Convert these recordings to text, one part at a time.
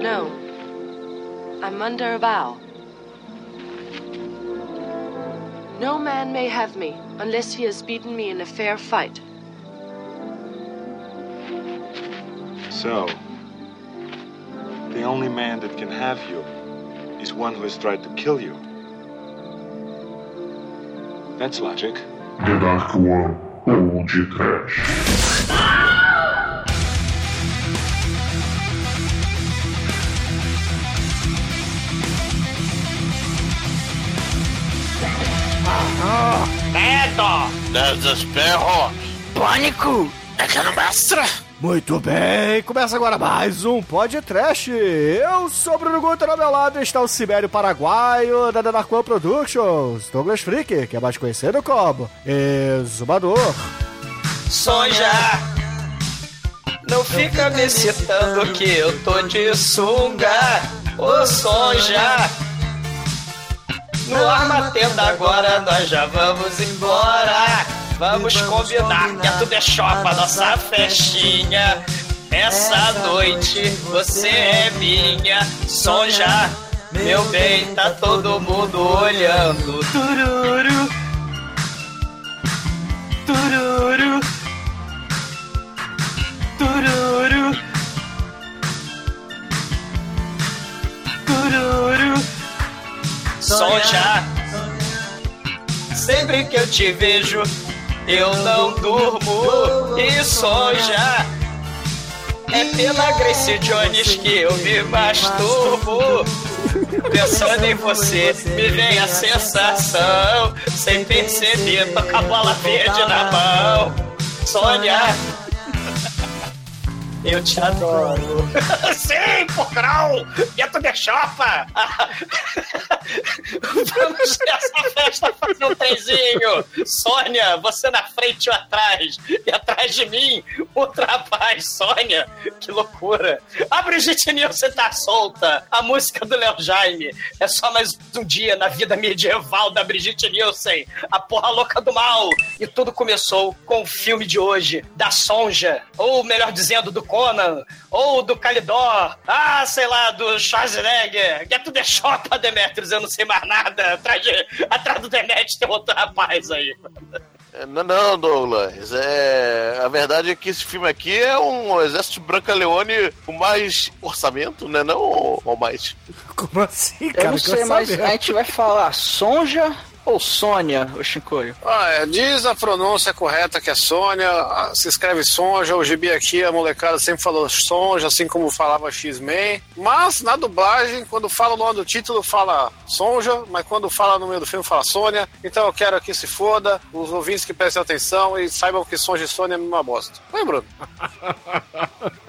No. I'm under a vow. No man may have me unless he has beaten me in a fair fight. So, the only man that can have you is one who has tried to kill you. That's logic. The Dark One Old Trash. Medo! Desespero! Pânico! É que não mestre! Muito bem, começa agora mais um podcast. Eu sou o Bruno Guter, ao meu lado está o Sibério Paraguaio da Denarcoa Productions, Douglas Freak, que é mais conhecido como Exumador. Sonja! Não fica me citando que eu tô de sunga, ô Sonja! No armatenda agora nós já vamos embora. Vamos combinar que é tudo é chopa, nossa festinha. Essa noite você é minha, Sonja. Meu bem, tá todo mundo olhando. Tururu. Tururu. Tururu. Tururu. Sonja. Sempre que eu te vejo, eu não durmo e sonja. É pela Grace Jones que eu me masturbo. Pensando em você, me vem a sensação. Sem perceber, tô com a bola verde na mão. Sônia, eu te adoro. Sim, porcrão! Dentro de chopa! Vamos nessa festa fazer um trenzinho! Sônia, você na frente ou atrás? E atrás de mim, outro rapaz, Sônia! Que loucura! A Brigitte Nielsen tá solta! A música do Léo Jaime é só mais um dia na vida medieval da Brigitte Nielsen, a porra louca do mal! E tudo começou com o filme de hoje, da Sonja, ou melhor dizendo, do Conan, ou do Calidor, ah, sei lá, do Schwarzenegger, que é tudo é chopa, Demetrius, eu não sei mais nada. Atrás, de, atrás do Demetrius tem outro rapaz aí. É, Não, não, Douglas. É... A verdade é que esse filme aqui é um exército Branca Leone com mais orçamento, né? Não ou mais. Como assim, cara? Eu não sei, mas a gente vai falar Sonja ou Sônia, o Shinkoio? Ah, é, diz a pronúncia correta que é Sônia, ah, se escreve Sonja, o gibi aqui, a molecada sempre falou Sonja, assim como falava X-Men. Mas na dublagem, quando fala o nome do título, fala Sonja, mas quando fala no meio do filme, fala Sônia. Então eu quero que se foda, os ouvintes que prestem atenção e saibam que Sonja e Sônia é a mesma bosta. Oi, Bruno?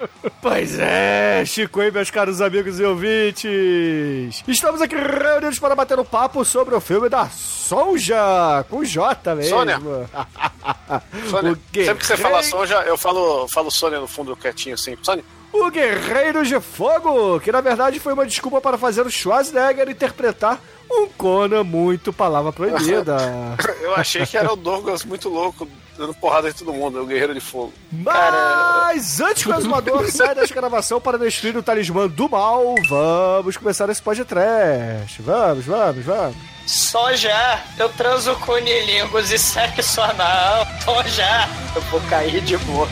Pois é, Chico e meus caros amigos e ouvintes. Estamos aqui reunidos para bater um papo sobre o filme da Sonja, com J mesmo. Sônia. Sônia, sempre que você fala Sonja, eu falo, falo Sônia no fundo quietinho assim. Sônia? O Guerreiro de Fogo, que na verdade foi uma desculpa para fazer o Schwarzenegger interpretar um Conan muito palavra proibida. Eu achei que era o Douglas muito louco, dando porrada em todo mundo, o Guerreiro de Fogo. Mas antes que o exumador saia desta gravação para destruir o talismã do mal, vamos começar esse podcast. Vamos, vamos, vamos. Sonja, eu transo com unilingos e sexo anal. Sonja, eu vou cair de boca.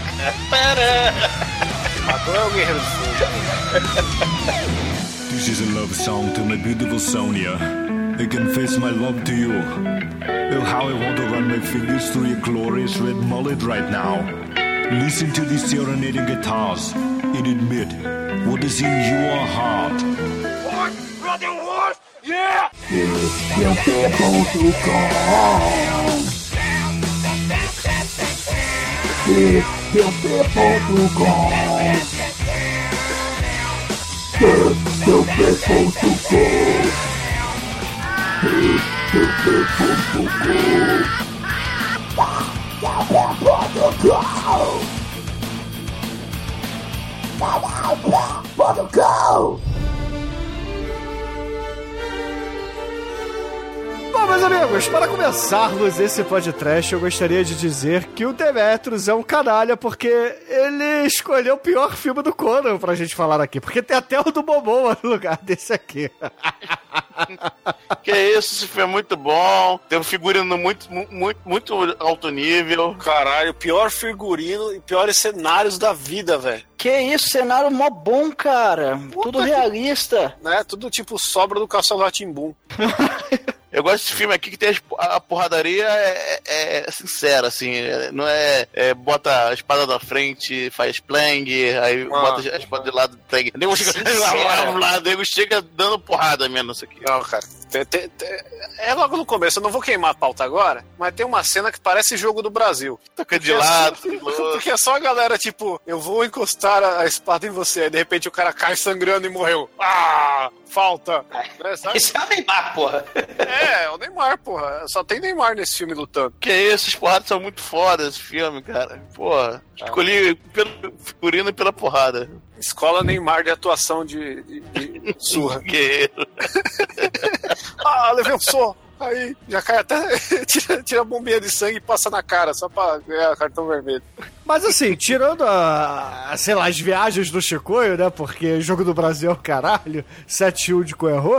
Para. Agora é o Guerreiro de Fogo. This is a love song to my beautiful Sonia. I confess my love to you. Oh, how I want to run my fingers through your glorious red mullet right now. Listen to these serenading guitars and admit what is in your heart. Big, the big Portugal. Big, the big Portugal. Big, the big Portugal. Portugal! Portugal! Vamos Meus amigos, para começarmos esse podcast, eu gostaria de dizer que o Demetrius é um canalha porque ele escolheu o pior filme do Conan pra gente falar aqui. Porque tem até o do Momoa no lugar desse aqui. Que isso, esse filme é muito bom. Tem um figurino muito, mu- muito, muito alto nível. Caralho, pior figurino e piores cenários da vida, velho. Que isso, cenário mó bom, cara. Tudo que- realista. Né? Tudo tipo sobra do Castelo Ratimbum. Eu gosto desse filme aqui que tem a porradaria é, é- é sincera, assim. é- Não é, é, bota a espada na frente, faz plang, aí Ah. bota a espada de lado, plang. O nego chega, Sincera. o nego chega dando porrada mesmo isso aqui. Não, cara. Tem- tem- tem- é logo no começo, eu não vou queimar a pauta agora, mas tem uma cena que parece jogo do Brasil. Toca de lado, Porque é só a galera, tipo, eu vou encostar a espada em você, aí de repente o cara cai sangrando e morreu. Ah! Falta! Né, sabe? Isso é o Neymar, porra. É, é o Neymar, porra. Só tem Neymar nesse filme lutando. Que isso, as porradas são muito foda esse filme, cara. Porra, escolhi pelo figurino e pela porrada. Escola Neymar de atuação de, de- de surra. Guerreiro. Ah, levei um soco. Aí já cai até. tira, tira a bombinha de sangue e passa na cara, só pra ganhar cartão vermelho. Mas assim, tirando a, a, sei lá, as viagens do Chicoio, né? Porque jogo do Brasil é o caralho, 7-1 de Coerro.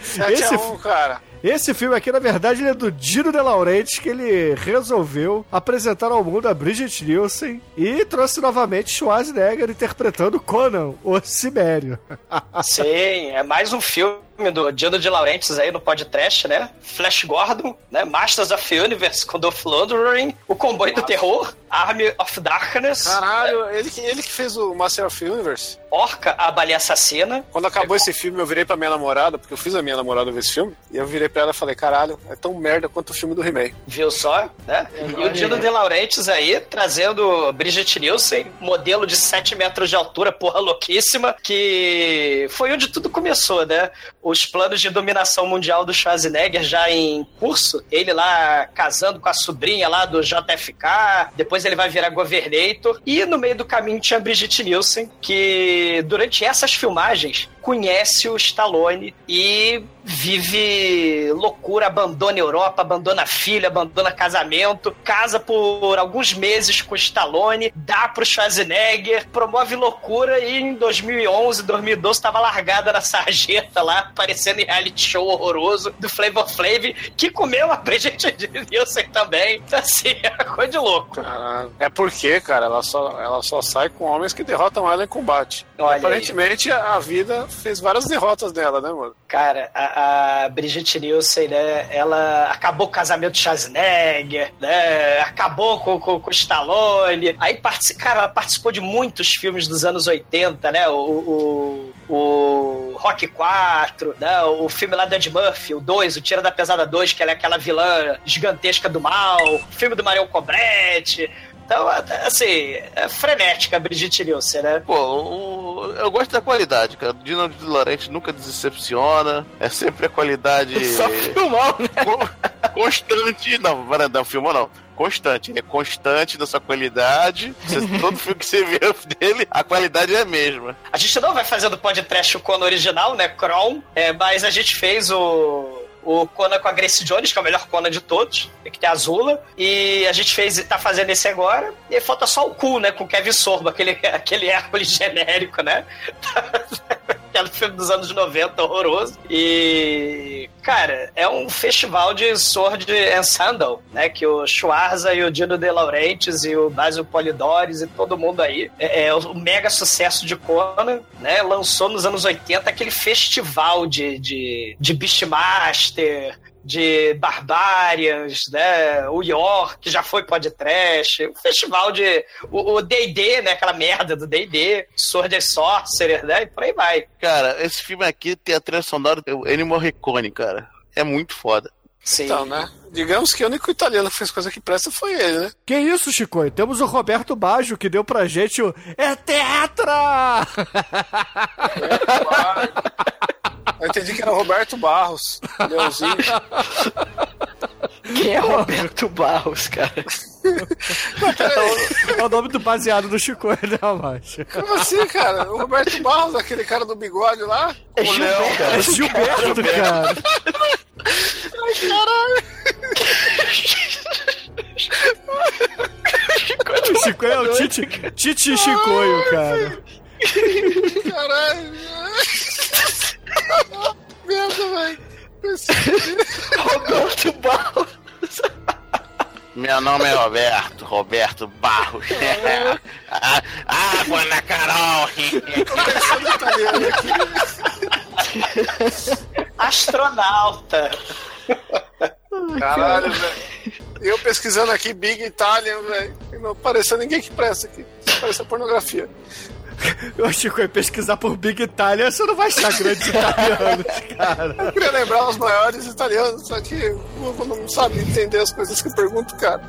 7 Esse, a 1, cara. Esse filme aqui, na verdade, ele é do Dino De Laurentiis, que ele resolveu apresentar ao mundo a Bridget Nielsen e trouxe novamente Schwarzenegger interpretando Conan, o Cibério. Sim, é mais um filme do Dino de Laurentiis aí no podcast, né? Flash Gordon, né? Masters of the Universe com Dolph Lundgren, O Comboio do Terror, Army of Darkness, Caralho, ele, que- ele que fez o Master of Universe. Orca, a Baleia Assassina. Quando acabou esse filme, eu virei pra minha namorada, porque eu fiz a minha namorada ver esse filme, e eu virei pra ela e falei, caralho, é tão merda quanto o filme do He-Man. Viu só, né? E o Dino de Laurentiis aí, trazendo Bridget Nielsen, modelo de 7 metros de altura, porra louquíssima, que foi onde tudo começou, né? Os planos de dominação mundial do Schwarzenegger já em curso, ele lá casando com a sobrinha lá do JFK, depois ele vai virar governator, e no meio do caminho tinha Bridget Nielsen, que durante essas filmagens conhece o Stallone e vive loucura, abandona Europa, abandona filha, abandona casamento, casa por alguns meses com o Stallone, dá pro Schwarzenegger, promove loucura e em 2011, 2012 tava largada na sarjeta lá, aparecendo em reality show horroroso do Flavor Flav, que comeu a Bridget Nielsen também. Então, assim, é coisa de louco. Caralho. É porque, cara, ela só, ela só sai com homens que derrotam ela em combate. Olha aí. Aparentemente, a vida fez várias derrotas dela, né, mano? Cara, a, a Brigitte Nielsen, né, ela acabou com o casamento do Schwarzenegger, né, acabou com, com, com o Stallone, aí, partici- cara, ela participou de muitos filmes dos anos 80, né, o, o, o Rock 4, né, o filme lá do Ed Murphy, o 2, o Tira da Pesada 2, que ela é aquela vilã gigantesca do mal, o filme do Marion Cobretti, então, assim, é frenética a Brigitte Nielsen, né? Pô, o- eu gosto da qualidade, cara. O Dino de Laurenti nunca decepciona. É sempre a qualidade. Só filmou, né? co- constante. Não, não, filmou não. Constante. Ele é constante na sua qualidade. Você- todo filme que você vê dele, a qualidade é a mesma. A gente não vai fazer do podcast o Conan original, né? Kron, é, mas a gente fez o. O Conan com a Grace Jones, que é o melhor Conan de todos, que tem a Azula. E a gente fez, tá fazendo esse agora. E falta só o cu, né? Com o Kevin Sorbo, aquele, aquele Hércules genérico, né? Aquele filme dos anos 90, horroroso. E, cara, é um festival de Sword and Sandal, né? Que o Schwarza e o Dino De Laurentiis e o Basil Polidores e todo mundo aí. É, é o mega sucesso de Conan, né? Lançou nos anos 80 aquele festival de, de, de Beastmaster, de Barbarians, né? O York já foi podcast, o festival de o D&D, né? Aquela merda do D&D, Sword and Sorcerer, né? E por aí vai. Cara, esse filme aqui tem a trilha sonora do Ennio Morricone, cara. É muito foda. Sim. Então, né? Digamos que o único italiano que fez coisa que presta foi ele, né? Que isso, Chico? Temos o Roberto Baggio que deu pra gente o É Tetra! Eu entendi que era o Roberto Barros, Leãozinho. Quem é Roberto Barros, cara? É o nome do baseado do Chico, né, macho? Como assim, cara? O Roberto Barros, aquele cara do bigode lá? É Gilberto, cara. O Chicoio é o Tite, Tite Chicoio, cara. Caralho. Merda, velho. Roberto Barros. Meu nome é Roberto, Roberto Barros. Ah, Água na Carol. Astronauta. Caralho, velho. Eu pesquisando aqui Big Italian, velho. Não apareceu ninguém que presta aqui. Parece pornografia. O Chicoio pesquisar por Big Itália, você não vai achar grandes italianos, cara. Eu queria lembrar os maiores italianos, só que o Google não sabe entender as coisas que eu pergunto, cara.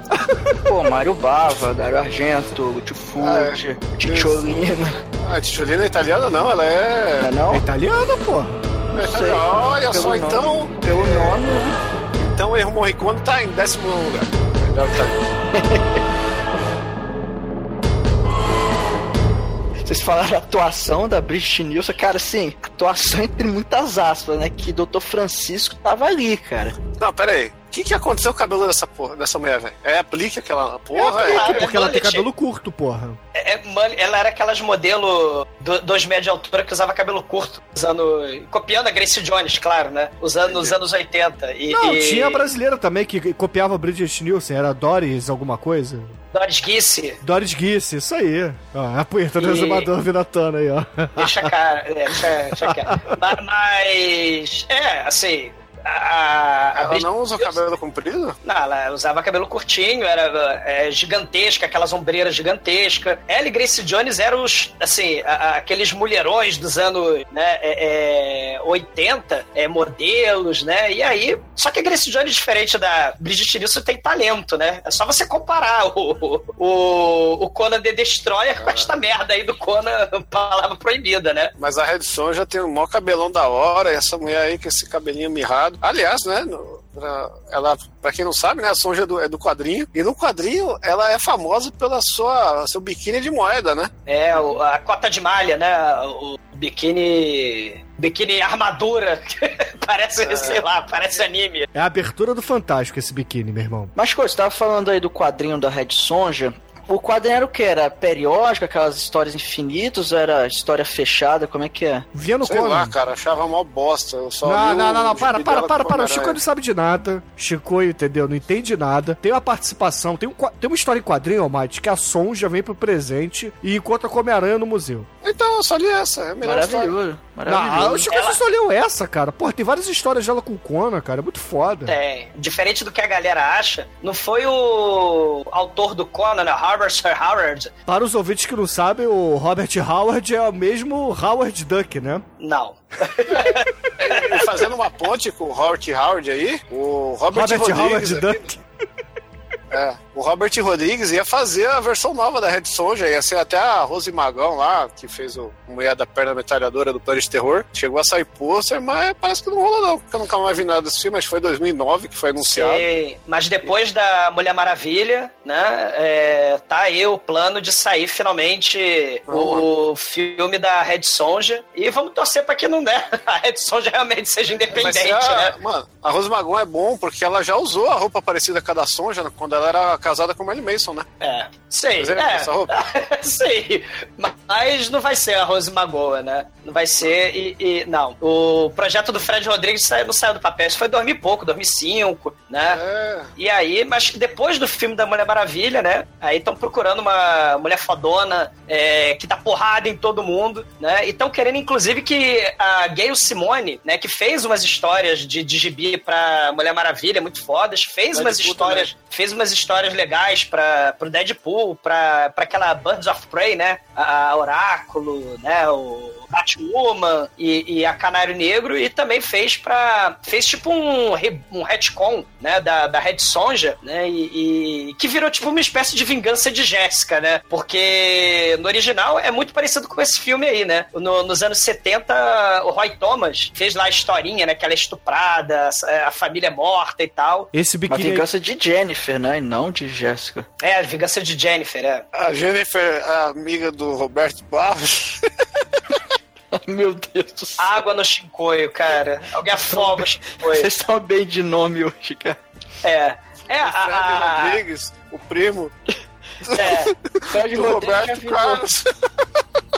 Pô, Mário Bava, Dario Argento, Lúcio Ah, é. Ticciolina. Ah, a Titiolina é italiana? Não, ela é. Não é não? É italiano, pô. é sei. italiana. Olha Pelo só, nome. então. Pelo nome, né? Então o Erro Morricone tá em décimo lugar. Melhor italiano. Vocês falaram a atuação da Bridget Nielsen, cara, assim, atuação entre muitas aspas, né? Que Dr. Francisco tava ali, cara. Não, pera aí. O que, que aconteceu com o cabelo dessa porra, dessa mulher, velho? É aplique aquela porra? É, claro. Porque ela tem cabelo curto, porra. É, é, mano, ela era aquelas modelo do, dois metros de altura que usava cabelo curto, usando. copiando a Grace Jones, claro, né? Usando nos anos 80. E, Não, e tinha a brasileira também que copiava Bridget Nielsen, era Doris alguma coisa. Doris Guisse. Doris Guisse, isso aí. Ó, a punheta do E- exumador Vinatana aí, ó. Deixa a cara. É, deixa, deixa quieto. Ma- Mas. É, assim. A, Ela não usa cabelo comprido? Não, ela usava cabelo curtinho, era é, gigantesca, aquelas ombreiras gigantescas. Ela e Grace Jones eram os, assim, a- aqueles mulherões dos anos né, é, é, 80, é, modelos, né? E aí, só que a Grace Jones, diferente da Bridget Nielsen, tem talento, né? É só você comparar o, o, o Conan The Destroyer com esta merda aí do Conan Palavra Proibida, né? Mas a Red Son já tem o maior cabelão da hora, e essa mulher aí com esse cabelinho mirrado. Aliás, né? no- pra- ela, pra quem não sabe, né? A Sonja é do, é do quadrinho. E no quadrinho, ela é famosa pela sua seu biquíni de moeda, né? É, o- a cota de malha, né? O biquíni. Biquíni armadura. parece, sei lá, parece anime. É a abertura do Fantástico esse biquíni, meu irmão. Mas, coisa, você tava falando aí do quadrinho da Red Sonja. O quadrinho era o que? Era periódico, aquelas histórias infinitas? Era história fechada? Como é que é? Via no Sei Conan. lá, cara, achava mó bosta. Eu só Não, não, não, não, para, para, para, para. O. Chico não sabe de nada. Chico, entendeu? Não entende nada. Tem uma participação, tem, um, tem uma história em quadrinho, Almighty, que a Sonja vem pro presente e encontra com o Homem-Aranha no museu. Então, eu só li essa. É a melhor história. Maravilhoso. Não, Maravilhoso. o Chico Ela- só leu essa, cara. Porra, tem várias histórias dela com o Conan, cara. É muito foda. É, diferente do que a galera acha, não foi o autor do Conan, né, Howard Sir Howard, Para os ouvintes que não sabem, o Robert Howard é o mesmo Howard Duck, né? não. E fazendo uma ponte com o Robert Howard aí, o Robert, Robert Rodrigues. Howard Duck. É, o Robert Rodrigues ia fazer a versão nova da Red Sonja, ia ser até a Rose Magão lá, que fez o Mulher da Perna Metralhadora do Planet Terror. Chegou a sair pôster, mas parece que não rolou não, porque eu nunca mais vi nada desse filme, que foi 2009 que foi anunciado. Sim, mas depois da Mulher Maravilha, né, é, tá aí o plano de sair finalmente o filme da Red Sonja e vamos torcer pra que não né, a Red Sonja realmente seja independente, a, né? Mano, a Rose Magão é bom porque ela já usou a roupa parecida com a da Sonja quando ela era casada com o Marilyn Manson, né? É, sei, Mas é é, essa roupa? sei, mas não vai ser a Rose Magoa, né? Não vai ser e, e- não. O projeto do Fred Rodrigues saiu- não saiu do papel, isso foi 2000 e pouco, 2005, né? É. E aí, mas depois do filme da Mulher Maravilha, né? Aí estão procurando uma mulher fodona é, que dá porrada em todo mundo, né? E estão querendo, inclusive, que a Gayle Simone, né? Que fez umas histórias de, de gibi pra Mulher Maravilha muito fodas, fez Deadpool umas histórias, fez umas histórias legais para pro Deadpool, pra, pra aquela Birds of Prey, né? A, a Oráculo, né? O Batwoman e, e a Canário Negro e também fez para fez tipo um, um retcon, né, da, da Red Sonja, né, e, e que virou tipo uma espécie de vingança de Jéssica, né, porque no original é muito parecido com esse filme aí, né, no- nos anos 70 o Roy Thomas fez lá a historinha, né, que ela é estuprada, a família é morta e tal, Esse Uma biquíni. aí- vingança de Jennifer, né? E não de Jéssica. é, a vingança de Jennifer, é. A Jennifer, a amiga do Roberto Barros. Meu Deus do céu. Água no chincoio, cara. Alguém afoga o chincoio. Vocês estão bem de nome hoje, cara. É. É, a, Fred a, Rodrigues, o primo é, Fred já Roberto Carlos.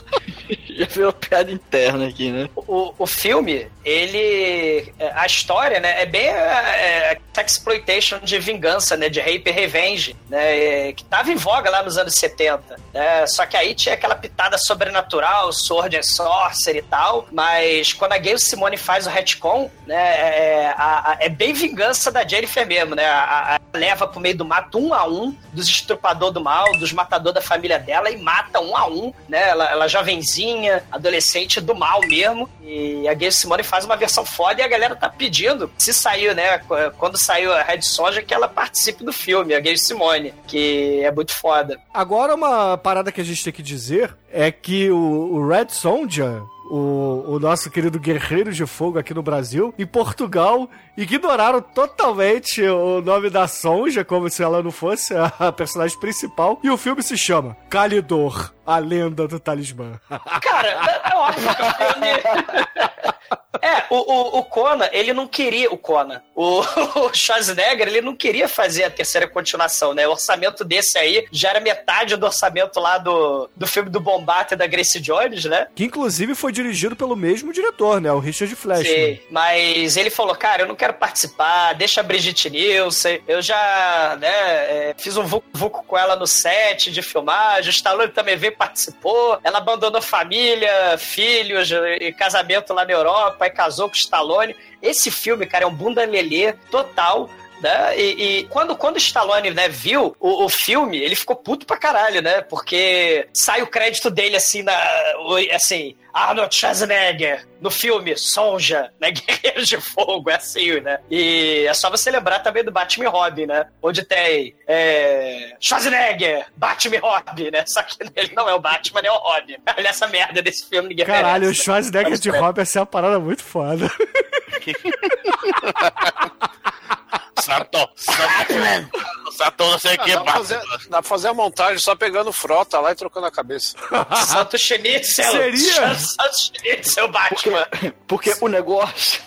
já virou piada interna aqui, né? o, o filme, ele. é, A história, né, é bem é, é, exploitation de vingança, né? De rape e revenge, né? é, que tava em voga lá nos anos 70. Né, só que aí tinha aquela pitada sobrenatural, Sword and Sorcery e tal. Mas quando a Gayle Simone faz o retcon, né? É, a- a- é bem vingança da Jennifer mesmo, né? A, a- leva pro meio do mato um a um dos estrupador do mal, dos matador da família dela e mata um a um, né? Ela, ela jovenzinha, adolescente do mal mesmo. E a Gayle Simone faz uma versão foda e a galera tá pedindo, se saiu, né? qu- Quando saiu a Red Sonja, que ela participe do filme, a Gayle Simone, que é muito foda. Agora, uma parada que a gente tem que dizer é que o, o Red Sonja, o, o nosso querido guerreiro de fogo aqui no Brasil, em Portugal, ignoraram totalmente o nome da Sonja, como se ela não fosse a personagem principal, e o filme se chama Calidor, a lenda do talismã. Cara, é é óbvio que o filme. É, o, o, o Conan, ele não queria. O Conan. O, o Schwarzenegger, ele não queria fazer a terceira continuação, né? O orçamento desse aí já era metade do orçamento lá do, do filme do Bombate da Grace Jones, né? que inclusive foi dirigido pelo mesmo diretor, né? O Richard Flashman. Sei, mas ele falou, cara, eu não quero participar, deixa a Brigitte Nielsen, eu já, né, é, fiz um vucu com ela no set de filmagem, o Stallone também veio, participou, ela abandonou família, filhos e casamento lá na Europa, e casou com Stallone. Esse filme, cara, é um bunda lelê total, né? E, e quando, quando o Stallone né, viu o, o filme, ele ficou puto pra caralho, né? Porque sai o crédito dele assim na. Assim, Arnold Schwarzenegger no filme Sonja, né? Guerreiro de Fogo, é assim, né? E é só você lembrar também do Batman Robin, né? Onde tem é, Schwarzenegger, Batman Robin, né? Só que ele não é o Batman, é o Robin. Olha essa merda desse filme, ninguém Caralho, o merece. Schwarzenegger de Robin é uma parada muito foda. Sato, Sato, Sato, não sei o Ah, que, dá, pra fazer, dá pra fazer a montagem só pegando frota lá e trocando a cabeça. Santo Schnitzel. Seria? Santo Schnitzel, Batman. Porque o negócio.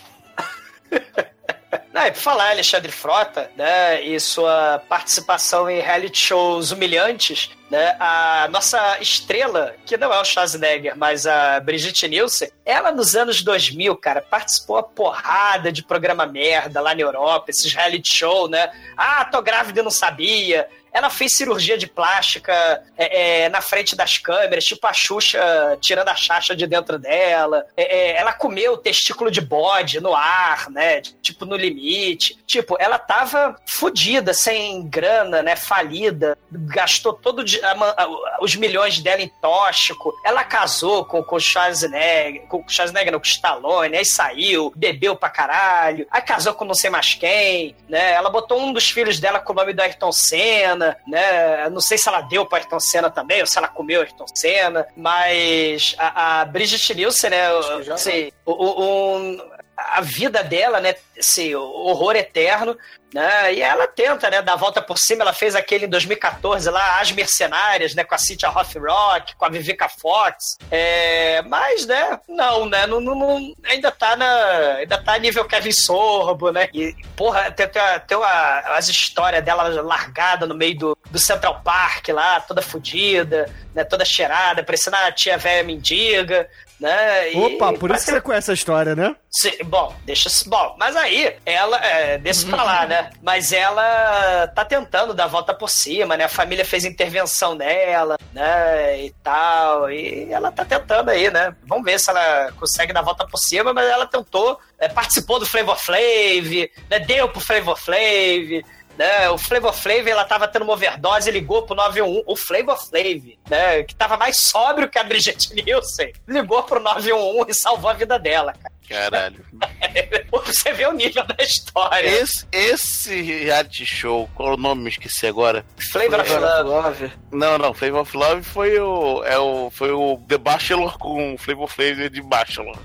Não, é pra falar, Alexandre Frota, né, e sua participação em reality shows humilhantes, né, a nossa estrela, que não é o Schwarzenegger, mas a Brigitte Nielsen, ela nos anos 2000, cara, participou a porrada de programa merda lá na Europa, esses reality show, né, ah, tô grávida e não sabia, ela fez cirurgia de plástica é, é, na frente das câmeras, tipo a Xuxa tirando a chacha de dentro dela. É, é, ela comeu testículo de bode no ar, né? Tipo, no limite. Tipo, ela tava fodida, sem grana, né? Falida. Gastou todo di- a ma- a- os milhões dela em tóxico. Ela casou com, com o Schwarzenegger, com o Schwarzenegger, não, com o Stallone, aí saiu, bebeu pra caralho. Aí casou com não sei mais quem, né? Ela botou um dos filhos dela com o nome do Ayrton Senna, né? Não sei se ela deu pra Ayrton Senna também, ou se ela comeu Ayrton Senna, mas a, a Brigitte Nielsen, né? Assim, um- a vida dela, né? Esse horror eterno, né? E ela tenta, né? Dar a volta por cima. Ela fez aquele em 2014 lá, As Mercenárias, né? Com a Cynthia Rothrock, com a Vivica Fox. É, mas, né? Não, né? Não, não- não- ainda tá na, ainda tá nível Kevin Sorbo, né? E, porra, tem, tem, tem a- as histórias dela largada no meio do, do Central Park lá, toda fodida, né? Toda cheirada, parecendo a tia velha mendiga, né? E- Opa, por isso que você conhece a história, né? Sim, bom, deixa. Bom, mas aí, ela. É, deixa pra lá, né? Mas ela tá tentando dar a volta por cima, né? A família fez intervenção nela, né? E tal. E ela tá tentando aí, né? Vamos ver se ela consegue dar a volta por cima, mas ela tentou, é, participou do Flavor Flav, né? Deu pro Flavor Flav. Né, o Flavor Flav, ela tava tendo uma overdose, ligou pro 911, o Flavor Flav, né, que tava mais sóbrio que a Brigitte Nielsen, ligou pro 911 e salvou a vida dela, cara. Caralho. Você ver o nível da história. Esse, esse reality show, qual o nome? Me esqueci agora. Flavor of Love. Love. Não, não, Flavor of Love foi o, é o, foi o The Bachelor com Flavor Flavor de Bachelor.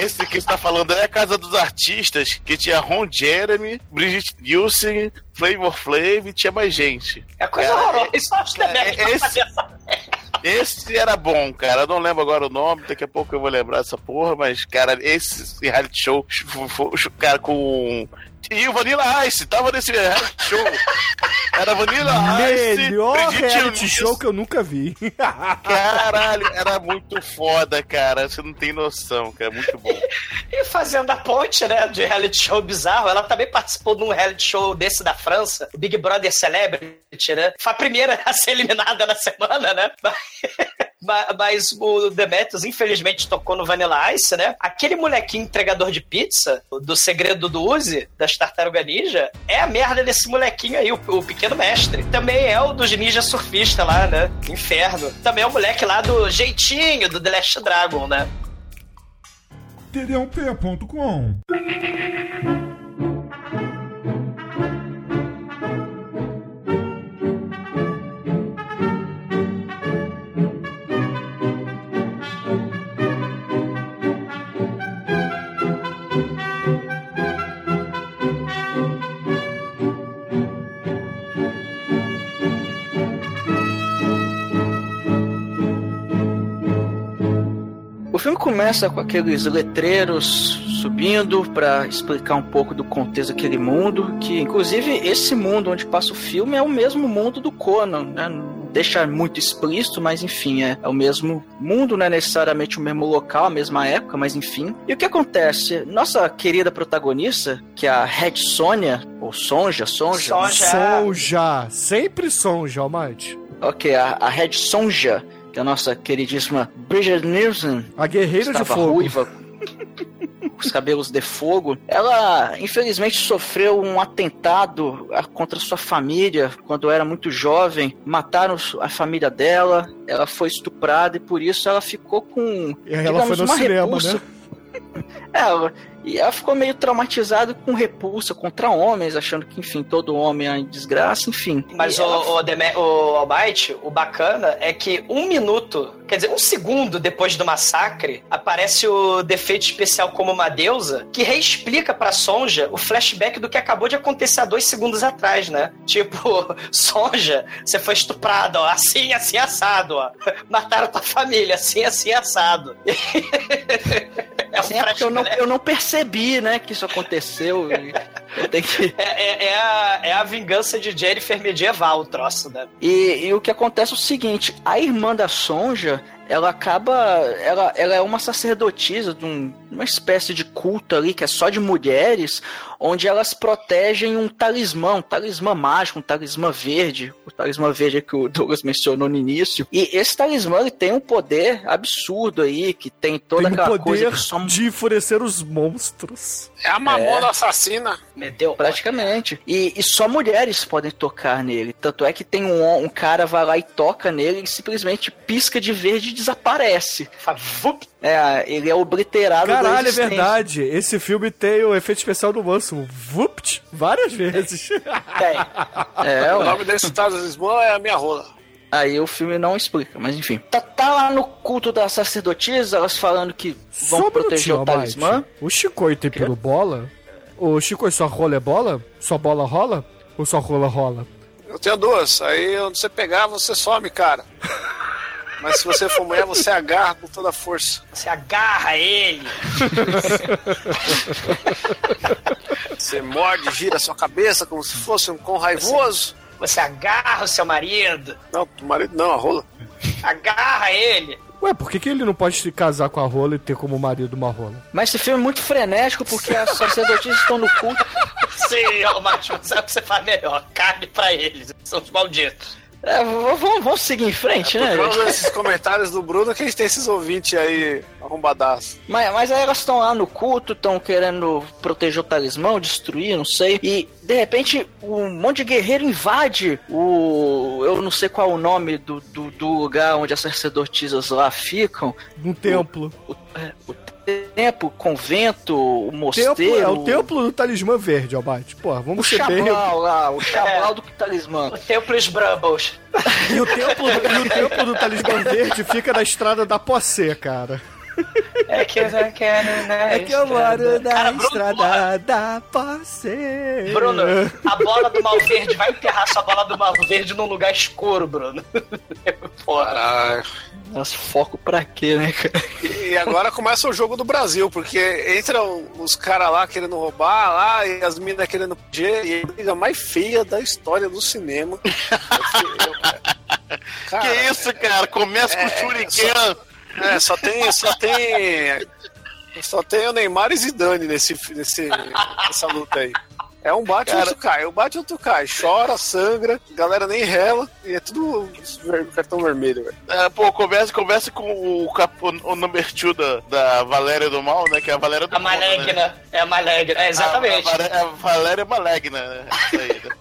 Esse que está falando é a Casa dos Artistas, que tinha Ron Jeremy, Brigitte Nielsen, Flavor Flav e tinha mais gente. É coisa Cara, horrorosa. Isso é Esse era bom, cara. Eu não lembro agora o nome, daqui a pouco eu vou lembrar essa porra, mas, cara, esse reality show, cara, com. E o Vanilla Ice, tava nesse reality show. Era Vanilla Ice. Melhor reality show que eu nunca vi. Caralho, era muito foda, cara. Você não tem noção, cara. Muito bom. E fazendo a ponte, né, de reality show bizarro, ela também participou de um reality show desse da França, o Big Brother Celebrity, né? Foi a primeira a ser eliminada na semana, né? Mas, mas o Demetrius, infelizmente, tocou no Vanilla Ice, né? Aquele molequinho entregador de pizza, do segredo do Uzi, das Tartaruga Ninja, é a merda desse molequinho aí, o, o pequeno mestre. Também é o dos ninja surfista lá, né? Inferno. Também é o moleque lá do jeitinho do The Last Dragon, né? td1p.com O filme começa com aqueles letreiros subindo pra explicar um pouco do contexto daquele mundo, que inclusive esse mundo onde passa o filme é o mesmo mundo do Conan, né? Deixa muito explícito, mas enfim, é, é o mesmo mundo, não é necessariamente o mesmo local, a mesma época, mas enfim. E o que acontece? Nossa querida protagonista, que é a Red Sonja, ou Sonja, Sonja, Sonja. Sonja. Sempre Sonja, Almighty. ok, a, a Red Sonja, que a nossa queridíssima Bridget Nielsen, A guerreira de fogo. ruiva, os cabelos de fogo. Ela, infelizmente, sofreu um atentado contra sua família quando era muito jovem. Mataram a família dela, ela foi estuprada e por isso ela ficou com. E ela foi digamos, no uma cinema, repulsa. né? É, ela- e ela ficou meio traumatizada com repulsa contra homens, achando que, enfim, todo homem é desgraça, enfim. Mas E o, ela- o, Deme- o Almighty, o bacana é que um minuto, quer dizer, um segundo depois do massacre, aparece o defeito especial como uma deusa, que reexplica pra Sonja o flashback do que acabou de acontecer há dois segundos atrás, né? Tipo, Sonja, você foi estuprada, ó, assim, assim, assado, ó. Mataram tua família, assim, assim, assado. é um é eu não. Eu não percebi, né, que isso aconteceu. que... É, é- é a, é a vingança de Jennifer medieval, o troço, né? E, e o que acontece é o seguinte: a irmã da Sonja, ela acaba. Ela, ela é uma sacerdotisa de um- uma espécie de culto ali que é só de mulheres, onde elas protegem um talismã, um talismã mágico, um talismã verde. O talismã verde que o Douglas mencionou no início. E esse talismã ele tem um poder absurdo aí, que tem toda Tem o aquela coisa poder que só de enfurecer os monstros. É a mamona assassina. Meteu Praticamente. E, e só mulheres podem tocar nele. Tanto é que tem um, um cara vai lá e toca nele e simplesmente pisca de verde desaparece. É, ele é obliterado da Caralho, é verdade. Esse filme tem o efeito especial do Manso. Vupt, várias vezes. Tem. É, O ué. nome desse talismã é a minha rola. aí o filme não explica, mas enfim. Tá, tá lá no culto das sacerdotisas, elas falando que vão Só um proteger minutinho, o talismã. Almighty. O Chicoio tem pelo bola? O Chicoio, sua rola é bola? Sua bola rola? Ou sua rola rola? Eu tenho duas. Aí onde você pegar, você some, cara. Mas se você for mulher, você agarra com toda a força. Você agarra ele. Você morde, gira a sua cabeça como se fosse um cão raivoso. Você agarra o seu marido. Não, o marido não, a rola. Agarra ele. Ué, por que, que ele não pode se casar com a rola e ter como marido uma rola? Mas esse filme é muito frenético porque as sacerdotisas estão no culto. Sim, ô Macho, sabe o que você faz melhor? Carne pra eles. São os malditos. É, vamos, vamos seguir em frente, né? Por gente? desses comentários do Bruno que a gente tem esses ouvintes aí arrombadaços. Mas, mas aí elas estão lá no culto, estão querendo proteger o talismã, destruir, não sei. E de repente um monte de guerreiro invade o. Eu não sei qual é o nome do, do, do lugar onde as sacerdotisas lá ficam. Num templo. O, é, o templo, o convento, o mosteiro. Templo, é o templo do talismã verde, Almighty. Pô, O vamos ser bem... chablau lá, o chablau do talismã. O templo Brumbles. E o templo, e o templo do talismã verde fica na estrada da Possé, cara. É que eu não quero, né? É que eu moro na Cara, Bruno, estrada da parceira. Bruno, a bola do mal verde vai enterrar sua bola do mal verde num lugar escuro, Bruno. Porra. Caralho. Nossa, foco pra quê, né, cara? E agora começa o jogo do Brasil, porque entra os caras lá querendo roubar lá e as minas querendo G, e a briga mais feia da história do cinema. Cara, que isso, cara? Começa com é, Shuriken. É, só tem, só tem. Só tem o Neymar e Zidane nesse, nesse, nessa luta aí. É um bate e Cara- outro cai. Um bate e outro cai. Chora, sangra, galera nem rela. E é tudo cartão vermelho, velho. É, pô, começa, começa com o, cap- o, o number 2 da, da Valéria do Mal, né? Que é a Valéria do A Mal. Né? Malegna. É a Malegna. É, exatamente. A, a, a Valéria Malegna, né? Isso aí, né?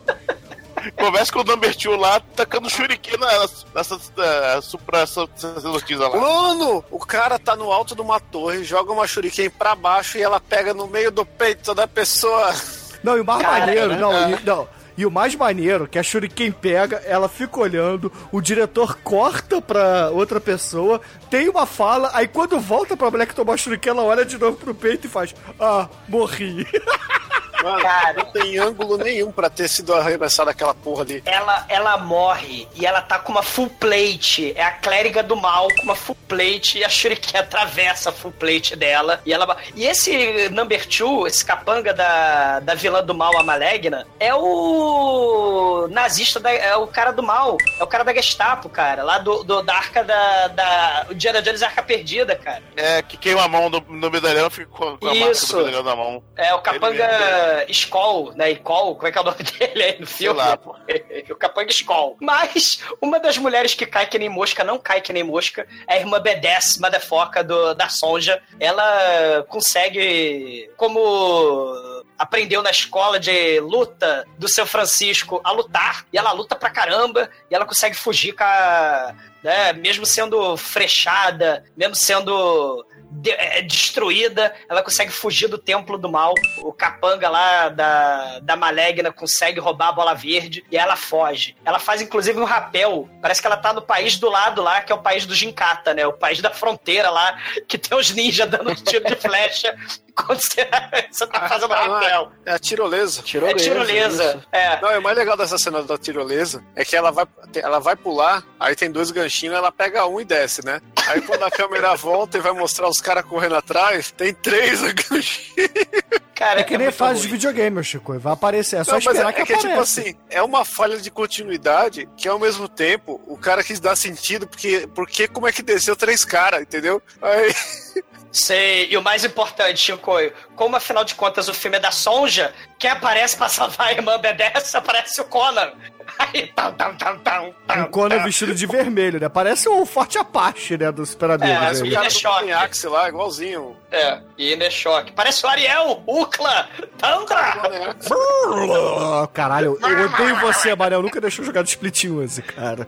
Começa com o number 2 lá, tacando shuriken na, nessa na, supra sacerdotisa lá. Mano, o cara tá no alto de uma torre, joga uma shuriken pra baixo e ela pega no meio do peito da pessoa. Não, e o mais Cara, maneiro, né? não, e, não. E o mais maneiro, que a Shuriken pega, ela fica olhando, o diretor corta pra outra pessoa, tem uma fala, aí quando volta pra mulher que tomou a Shuriken, ela olha de novo pro peito e faz, ah, morri. Mano, Cara. não tem ângulo nenhum pra ter sido arremessada aquela porra ali. Ela, ela morre e ela tá com uma full plate. É a clériga do mal com uma full plate e a Shuriken atravessa a full plate dela. E, ela, e esse number two, esse capanga da, da vilã do mal, a Malegna, é o nazista, da, é o cara do mal. É o cara da Gestapo, cara. Lá do, do- da arca da, da. O Diana Jones Arca Perdida, cara. É, que queima a mão no, no medalhão, fica com, a marca Isso. do medalhão na mão. É o Ele capanga Skoll, né? Skoll, como é que é o nome dele aí no filme? lá, o capanga Skoll. Mas uma das mulheres que cai que nem mosca, não cai que nem mosca, é a irmã B10, motherfucker do, da Sonja. Ela consegue, como aprendeu na escola de luta do seu Francisco a lutar, e ela luta pra caramba, e ela consegue fugir com a. Né, mesmo sendo frechada, mesmo sendo de- é, destruída, ela consegue fugir do templo do mal. O capanga lá da, da Malegna consegue roubar a bola verde e ela foge. Ela faz inclusive um rapel. Parece que ela tá no país do lado lá, que é o país do Jinkata, né? O país da fronteira lá, que tem os ninjas dando tiro de flecha quando você, você tá fazendo rapel. É a tirolesa. É tirolesa. É. Não, e o mais legal dessa cena da tirolesa é que ela vai, ela vai pular, aí tem dois ganchinhos, ela pega um e desce, né? Aí quando a câmera volta e vai mostrar os caras correndo atrás, tem três ganchinhos. Cara, É que nem muito fase de videogame, meu Chico. Vai aparecer, é só Não, mas esperar é, que é que é apareça. tipo assim, é uma falha de continuidade que ao mesmo tempo o cara quis dar sentido, porque, porque como é que desceu três caras, entendeu? Aí, Sei, e o mais importante, Chicoio, como afinal de contas o filme é da Sonja, quem aparece pra salvar a irmã B10 aparece o Conan. Tam, tam, tam, tam, tam, Um Conan tam. vestido de vermelho, né? Parece o Forte Apache, né? Do Super Amigos. É, mas o cara é do lá, igualzinho. É, e ainda é choque. Parece o Ariel, Ukla, Tandra. Oh, caralho, eu odeio você, Manel. Nunca deixou jogar de Split 11, cara.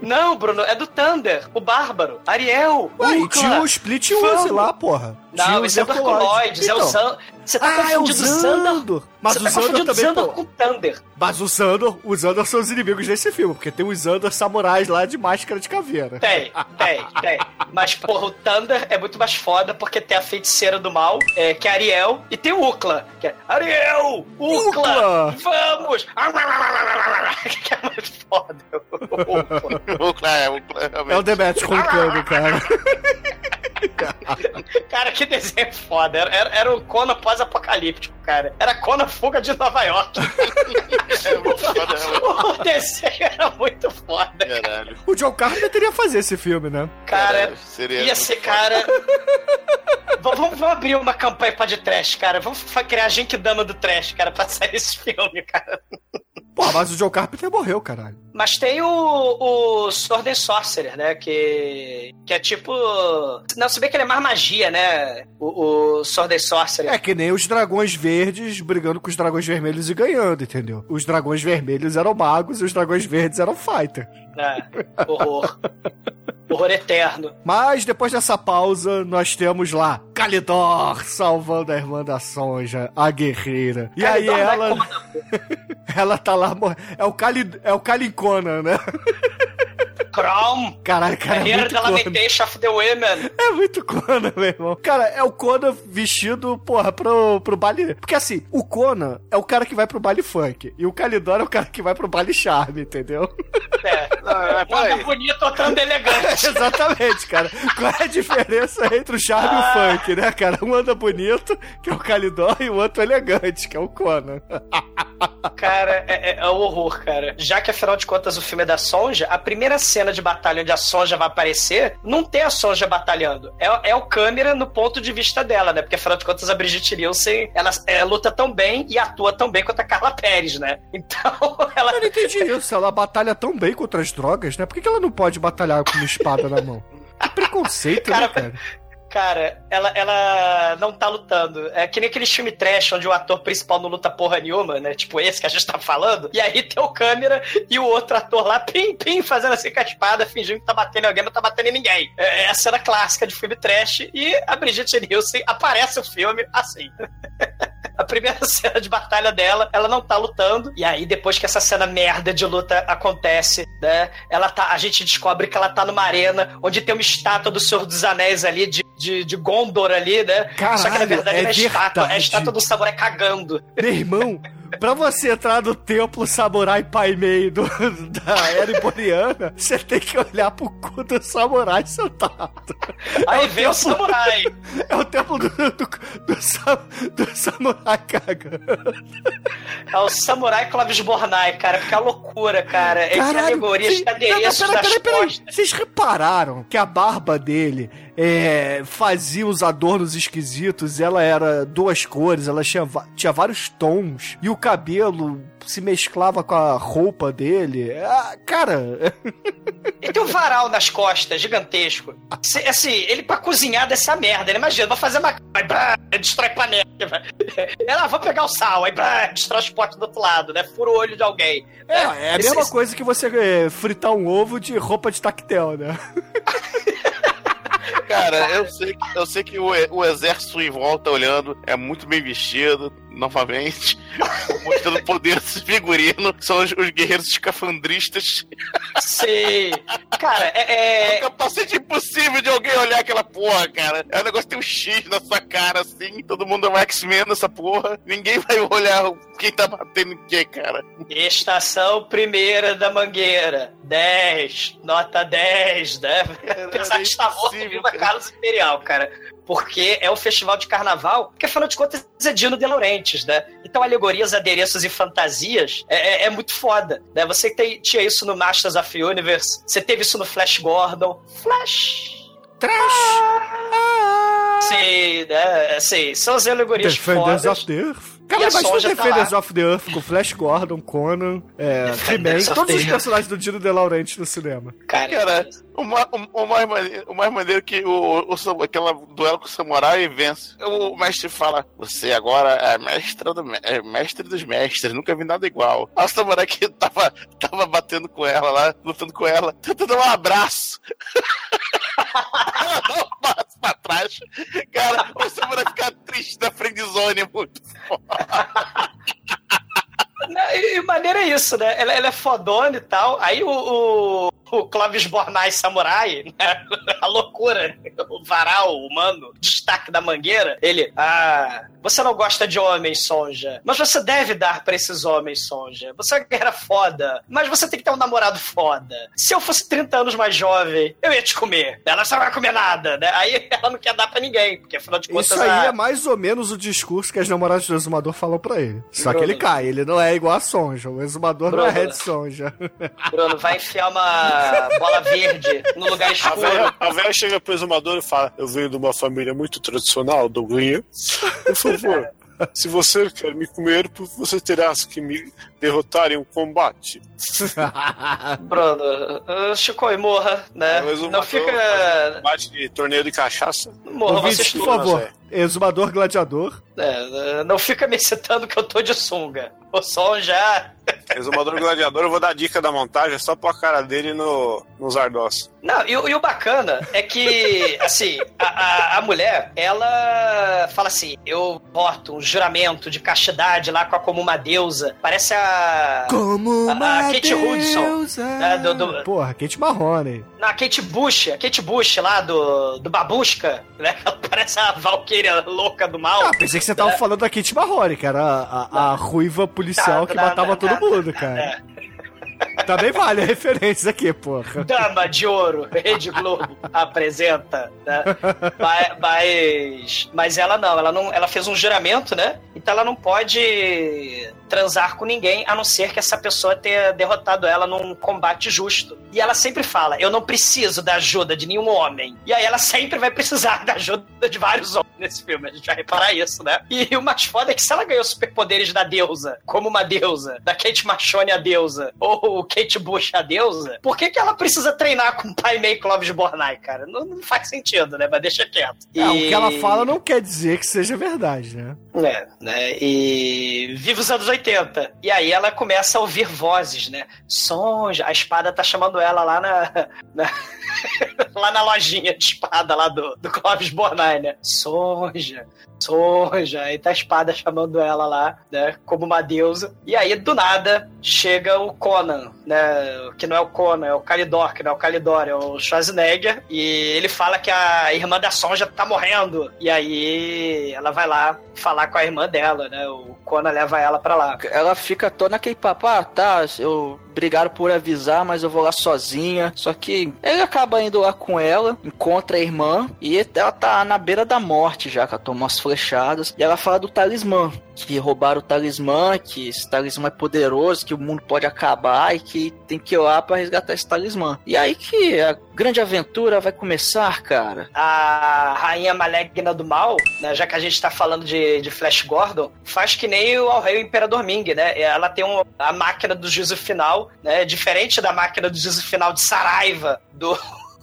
Não, Bruno, é do Thunder, o Bárbaro. Ariel, Ué, e Ukla. tinha o Split 11 Vamos. lá, porra. Não, o esse é do Herculoides. Herculoides, é o Então. Você tá Ah, é o confundindo o Zandor. Mas Você o tá Zandor confundindo o também, pô. com o Thunder. Mas o Zandor, os Zandor são os inimigos desse filme, porque tem os Zandor samurais lá de máscara de caveira. Tem, tem, tem. Mas, porra, o Thunder é muito mais foda porque tem a feiticeira do mal, é, que é Ariel, e tem o Ukla, que é Ariel! Ukla! Ukla! Vamos! que é muito foda. o Ukla. O é, o Clá, É o. Demetrius roncando, cara. Cara, que desenho foda. Era, era, era o Conan pós-apocalíptico, cara. Era Conan Fuga de Nova York. É muito foda, é, o desenho era muito foda. Caralho. O John Carpenter ia fazer esse filme, né? Cara, Caralho, seria ia ser, foda. cara. Vamos, vamos abrir uma campanha pra de trash, cara. Vamos criar a Genkidama do trash, cara, pra sair esse filme, cara. Pô, mas o John Carpenter morreu, caralho. Mas tem o, o Sword and Sorcerer, né? Que, que é tipo. Não, se bem que ele é mais magia, né? O, o Sword and Sorcerer. É que nem os dragões verdes brigando com os dragões vermelhos e ganhando, entendeu? Os dragões vermelhos eram magos e os dragões verdes eram fighter. É, horror. horror eterno. Mas depois dessa pausa, nós temos lá Kalidor salvando a irmã da Sonja, a guerreira. E aí Kalidor não é ela. ela tá lá. É o, Cali, é o Calincona, né? Chrome. Caralho, cara, é Here muito the lamentation of the women. É muito Conan, meu irmão. Cara, é o Conan vestido, porra, pro, pro baile. Porque assim, o Conan é o cara que vai pro baile funk. E o Calidor é o cara que vai pro baile charme, entendeu? É. Não, é, anda peraí. bonito, outro anda elegante. Exatamente, cara. Qual é a diferença entre o charme e o funk, né, cara? Um anda bonito, que é o Calidor, e o outro elegante, que é o Conan. Cara, é, é, é um horror, cara. Já que, afinal de contas, o filme é da Sonja, a primeira cena de batalha onde a Sonja vai aparecer, não tem a Sonja batalhando. É, é o câmera no ponto de vista dela, né? Porque, afinal de contas, a Brigitte Nielsen, ela, é, luta tão bem e atua tão bem quanto a Carla Pérez, né? Então, ela... Eu não entendi isso. Ela batalha tão bem contra as drogas, né? Por que que ela não pode batalhar com uma espada na mão? Que preconceito, né, Cara, cara? Ela, ela não tá lutando. É que nem aquele filme trash onde o ator principal não luta porra nenhuma, né? Tipo esse que a gente tá falando. E aí tem o câmera e o outro ator lá, pim, pim, fazendo assim com a espada, fingindo que tá batendo alguém, não tá batendo em ninguém. É, é a cena clássica de filme trash. E a Brigitte Nielsen aparece o filme assim. A primeira cena de batalha dela, ela não tá lutando. E aí, depois que essa cena merda de luta acontece, né? Ela tá. A gente descobre que ela tá numa arena onde tem uma estátua do Senhor dos Anéis ali, de, de, de Gondor ali, né? Caralho, Só que na verdade é é estátua, é a estátua do samurai cagando. Meu irmão, pra você entrar no templo samurai pai meio do, da era iboriana, você tem que olhar pro cu do samurai sentado. Aí o vem o templo- samurai. É o templo do, do, do, do samurai cagando. É o samurai Clovis Bornai, cara. Porque é loucura, cara. É que cadeiras Não, não, das peraí, peraí, peraí. costas. Vocês repararam que a barba dele é, fazia os adornos esquisitos, ela era duas cores, ela tinha, tinha vários tons, e o cabelo se mesclava com a roupa dele. Ah, cara, Ele tem um varal nas costas, gigantesco. Se- Assim, ele pra cozinhar dessa merda. Ele imagina, vou fazer uma. Aí, brá, destrói panela. Ela, vou pegar o sal. Aí, brá, destrói os potes do outro lado, né? Fura o olho de alguém. é, é a Esse- mesma coisa que você é, fritar um ovo de roupa de tactel, né? Cara, eu sei, que- eu sei que o, o exército em volta olhando é muito bem vestido, novamente, mostrando poder desse figurino, que são os, os guerreiros escafandristas. Sei. Cara, é. É é- um capacete impossível de alguém olhar aquela porra, cara. É um negócio que tem um X na sua cara, assim, todo mundo é um X-Men nessa porra. Ninguém vai olhar quem tá batendo em quem, cara. Estação primeira da Mangueira. 10. Nota 10, né? Apesar de estar morto, impossível, viva. Carlos Imperial, cara. Porque é um festival de carnaval, que afinal de contas é Dino de Laurentiis, né? Então alegorias, adereços e fantasias é, é- é muito foda, né? Você tem- tinha isso no Masters of Universe, você teve isso no Flash Gordon. Flash! Trash! Ah! Sim, né? Sim, são as alegorias Defenders fodas. of the Earth. Cara, E Sonja tá Defenders lá. of the Earth com Flash Gordon, Conan, é, He-Man, todos os personagens do Dino De Laurentiis no cinema. Cara, Cara, o, o- o mais maneiro, o mais maneiro que o, o, aquela duelo com o samurai vence. O mestre fala: Você agora é mestre, do, é mestre dos mestres, nunca vi nada igual. A samurai que tava, tava batendo com ela lá, lutando com ela, tenta dar um abraço. um passo pra trás. Cara, o samurai fica triste na friendzone, é muito foda. Não, E e maneira é isso, né? Ela, ela é fodona e tal. Aí o, o, o Clovis Bornai Samurai, né? a loucura, o varal humano, destaque da mangueira, ele, ah, você não gosta de homens, Sonja, mas você deve dar pra esses homens, Sonja. Você é uma guerreira foda, mas você tem que ter um namorado foda. Se eu fosse 30 anos mais jovem, eu ia te comer. Ela só não vai comer nada, né? Aí ela não quer dar pra ninguém, porque afinal de contas... Isso aí a- é mais ou menos o discurso que as namoradas do exumador falam pra ele. Só que Bruno. ele cai, ele não é igual a Sonja. O exumador não é Bruno. Red Sonja. Bruno, vai enfiar uma bola verde no lugar escuro. a velha chega pro exumador e fala: Eu venho de uma família muito tradicional do Rio. Por favor, se você quer me comer, você terá que me derrotar em um combate. Bruno, Chico e morra, né? Não fica. combate de torneio de cachaça. Morra, você Ouvintes, por favor, Zé. Exumador gladiador. É, não fica me citando que eu tô de sunga. O som já. Exumador Gladiador, eu vou dar a dica da montagem só pôr a cara dele no, nos Ardós. Não, e, o- e o bacana é que, assim, a, a, a mulher, ela fala assim: eu boto um juramento de castidade lá com a como uma deusa. Parece a. Como a, a uma Kate Hudson. deusa. né, do, do, Porra, Kate Marrone. Não, a Kate Bush, a Kate Bush lá do, do Babusca, né? Ela parece a Valkyria louca do mal. Ah, pensei que você tava falando da Kate Marrone, que era a, a, a ruiva policial que matava todo mundo, cara. Também vale a referência aqui, porra. Dama de Ouro, Rede Globo apresenta, né? Mas, mas, ela não, ela não, ela fez um juramento, né? Então ela não pode transar com ninguém a não ser que essa pessoa tenha derrotado ela num combate justo. E ela sempre fala: "Eu não preciso da ajuda de nenhum homem". E aí ela sempre vai precisar da ajuda de vários homens nesse filme. A gente vai reparar isso, né? E o mais foda é que se ela ganhou superpoderes da deusa, como uma deusa, da Kate Machone a deusa, ou Kate Bush a deusa, por que, que ela precisa treinar com o pai meio Clóvis Bornai, cara? Não, não faz sentido, né? Mas deixa quieto. É, o E- que ela fala não quer dizer que seja verdade, né? É, né? E vive os anos 80. E aí ela começa a ouvir vozes, né? Sonja, a espada tá chamando ela lá na. na- lá na lojinha de espada lá do, do Clóvis Bornai, né? Sonja, Sonja. Aí tá a espada chamando ela lá, né? Como uma deusa. E aí, do nada, chega o Conan, né? Que não é o Conan, é o Calidor, que não é o Calidor, é o Schwarzenegger. E ele fala que a irmã da Sonja tá morrendo. E aí ela vai lá falar com a irmã dela, né? O Conan leva ela pra lá. Ela fica toda naquele papo, ah, tá, eu obrigado por avisar, mas eu vou lá sozinha. Só que ele acaba indo lá com ela, encontra a irmã e ela tá na beira da morte já, que ela tomou umas flechadas. E ela fala do talismã, que roubaram o talismã, que esse talismã é poderoso, que o mundo pode acabar e que tem que ir lá pra resgatar esse talismã. E aí que a grande aventura vai começar, cara. A rainha maligna do mal, né, já que a gente tá falando de, de Flash Gordon, faz que nem o o Imperador Ming, né? Ela tem um, a máquina do juízo final, né? Diferente da máquina do juízo final de Saraiva, do.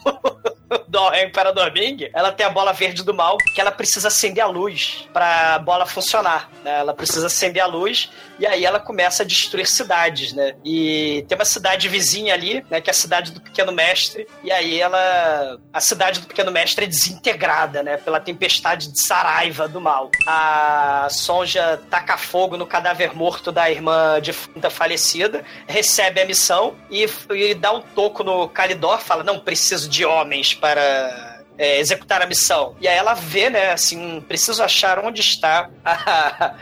do Rei Imperador Ming, ela tem a bola verde do mal, que ela precisa acender a luz pra bola funcionar, né? Ela precisa acender a luz e aí ela começa a destruir cidades, né? E tem uma cidade vizinha ali, né? Que é a cidade do Pequeno Mestre. E aí ela. A cidade do Pequeno Mestre é desintegrada, né? Pela tempestade de Saraiva do mal. A Sonja taca fogo no cadáver morto da irmã defunta falecida, recebe a missão e, e dá um toco no Calidor, fala: Não preciso de homens para é, executar a missão. E aí ela vê, né, assim, preciso achar onde está a,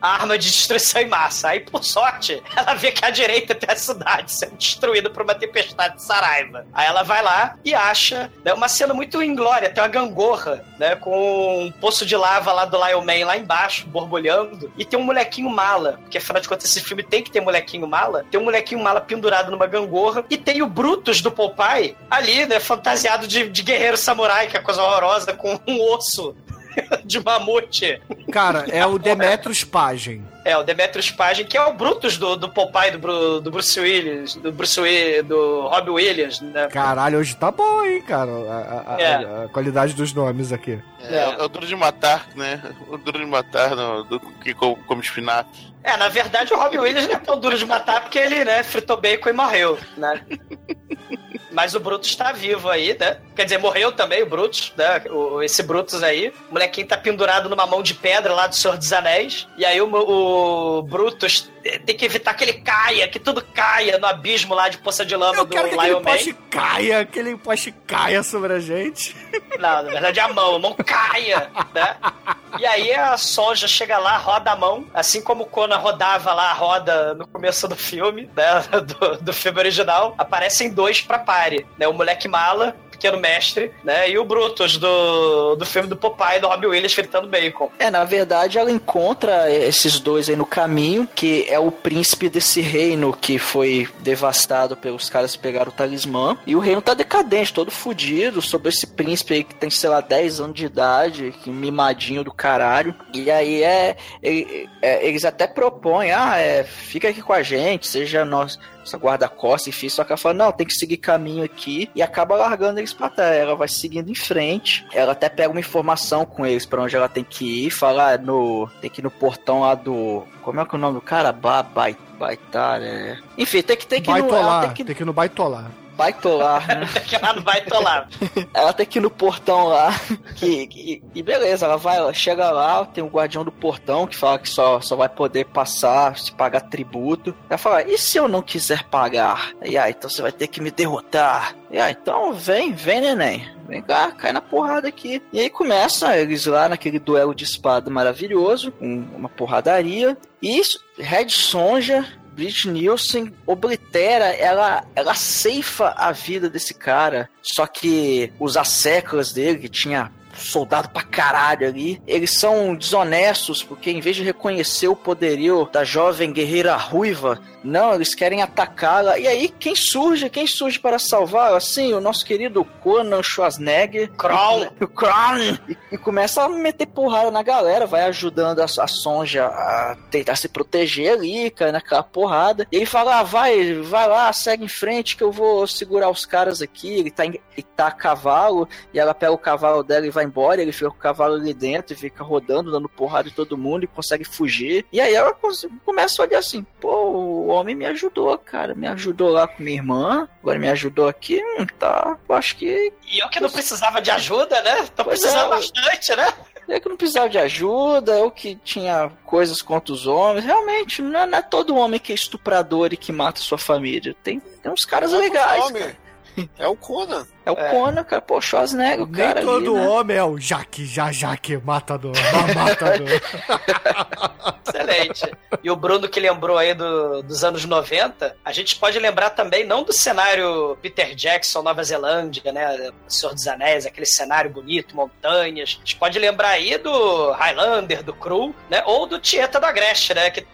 a arma de destruição em massa. Aí, por sorte, ela vê que à direita tem a cidade sendo destruída por uma tempestade de Saraiva. Aí ela vai lá e acha né, uma cena muito inglória, tem uma gangorra, né, com um poço de lava lá do Lion Man lá embaixo, borbulhando, e tem um molequinho mala, porque afinal de contas esse filme tem que ter molequinho mala, tem um molequinho mala pendurado numa gangorra, e tem o Brutus do Popeye ali, né, fantasiado de, de guerreiro samurai, que é coisa horrorosa, com um osso de mamute. Cara, é o Demetrius Pagen. É, o Demetrius Pagen, que é o Brutus do, do Popeye, do, Bru- do Bruce Willis, do Bruce Willis, do Robbie Williams, né? Caralho, hoje tá bom, hein, cara, a, a- a- É. a qualidade dos nomes aqui. É, é o duro de matar, né? O duro de matar no, do, que come, come espinafre. É, na verdade o Robbie Williams não é tão duro de matar porque ele, né, fritou bacon e morreu, né? Mas o Brutus tá vivo aí, né? Quer dizer, morreu também o Brutus, né? O, esse Brutus aí. O molequinho tá pendurado numa mão de pedra lá do Senhor dos Anéis. E aí o, o Brutus tem que evitar que ele caia, que tudo caia no abismo lá de poça de lama Eu do quero que Lion Man. poste caia, aquele poste caia sobre a gente. Não, na verdade é a mão, a mão caia, né? E aí a Sonja chega lá, roda a mão, assim como o Conan rodava lá a roda no começo do filme, né? Do, do filme original, aparecem dois pra pare, né? O moleque mala, pequeno mestre, né? E o Brutus do, do filme do Popeye, do Robbie Williams fritando bacon. É, na verdade, ela encontra esses dois aí no caminho, que é o príncipe desse reino que foi devastado pelos caras que pegaram o talismã. E o reino tá decadente, todo fudido, sobre esse príncipe aí que tem, sei lá, 10 anos de idade, que mimadinho do caralho. E aí é, é- eles até propõem, ah, é, fica aqui com a gente, seja nós, essa guarda-costas, enfim, só que ela fala, não, tem que seguir caminho aqui, e acaba largando eles pra terra. Ela vai seguindo em frente, ela até pega uma informação com eles pra onde ela tem que ir, fala, ah, no, tem que ir no portão lá do... Como é que é o nome do cara? Ba, bai, baitar, é... Enfim, tem que, tem que ir no... tem que tem que ir no baitolar. Baitolar, né? que ela não vai tolar. Ela tem que ir no portão lá. Que, que- e beleza, ela vai, ela chega lá, tem um guardião do portão que fala que só, só vai poder passar se pagar tributo. Ela fala, e se eu não quiser pagar? E aí, então você vai ter que me derrotar. E aí, então vem, vem, neném. Vem cá, cai na porrada aqui. E aí começa eles lá naquele duelo de espada maravilhoso, com uma porradaria. E isso, Red Sonja Bridget Nielsen oblitera, ela, ela ceifa a vida desse cara. Só que os asseclas dele, que tinha soldado pra caralho ali, eles são desonestos, porque em vez de reconhecer o poderio da jovem guerreira ruiva, não, eles querem atacá-la. E aí, quem surge? Quem surge para salvar? Assim, o nosso querido Conan Schwarzenegger. Kroll. O Kroll. E, e começa a meter porrada na galera, vai ajudando a, a Sonja a tentar se proteger ali, cai naquela porrada. E ele fala: ah, vai, vai lá, segue em frente que eu vou segurar os caras aqui. Ele tá, em- ele tá a cavalo, e ela pega o cavalo dela e vai embora. Ele fica com o cavalo ali dentro e fica rodando, dando porrada em todo mundo e consegue fugir. E aí ela começa a olhar assim: pô, o homem me ajudou, cara. Me ajudou lá com minha irmã, agora me ajudou aqui. Hum, tá, eu acho que E eu que não precisava de ajuda, né? Tô Pois precisando é. bastante, né? Eu que não precisava de ajuda, eu que tinha coisas contra os homens. Realmente, não é, não é todo homem que é estuprador e que mata sua família. Tem, tem uns caras é legais. cara. É o Conan. É o Conan, cara. Pô, Schwarzenegger, o Nem cara todo ali, né? homem é o Jaque, já Jaque, matador, ma- matador. Excelente. E o Bruno que lembrou aí do- dos anos 90, a gente pode lembrar também, não do cenário Peter Jackson, Nova Zelândia, né? Senhor dos Anéis, aquele cenário bonito, montanhas. A gente pode lembrar aí do Highlander, do Cru, né? Ou do Tieta da Agreste, né? Que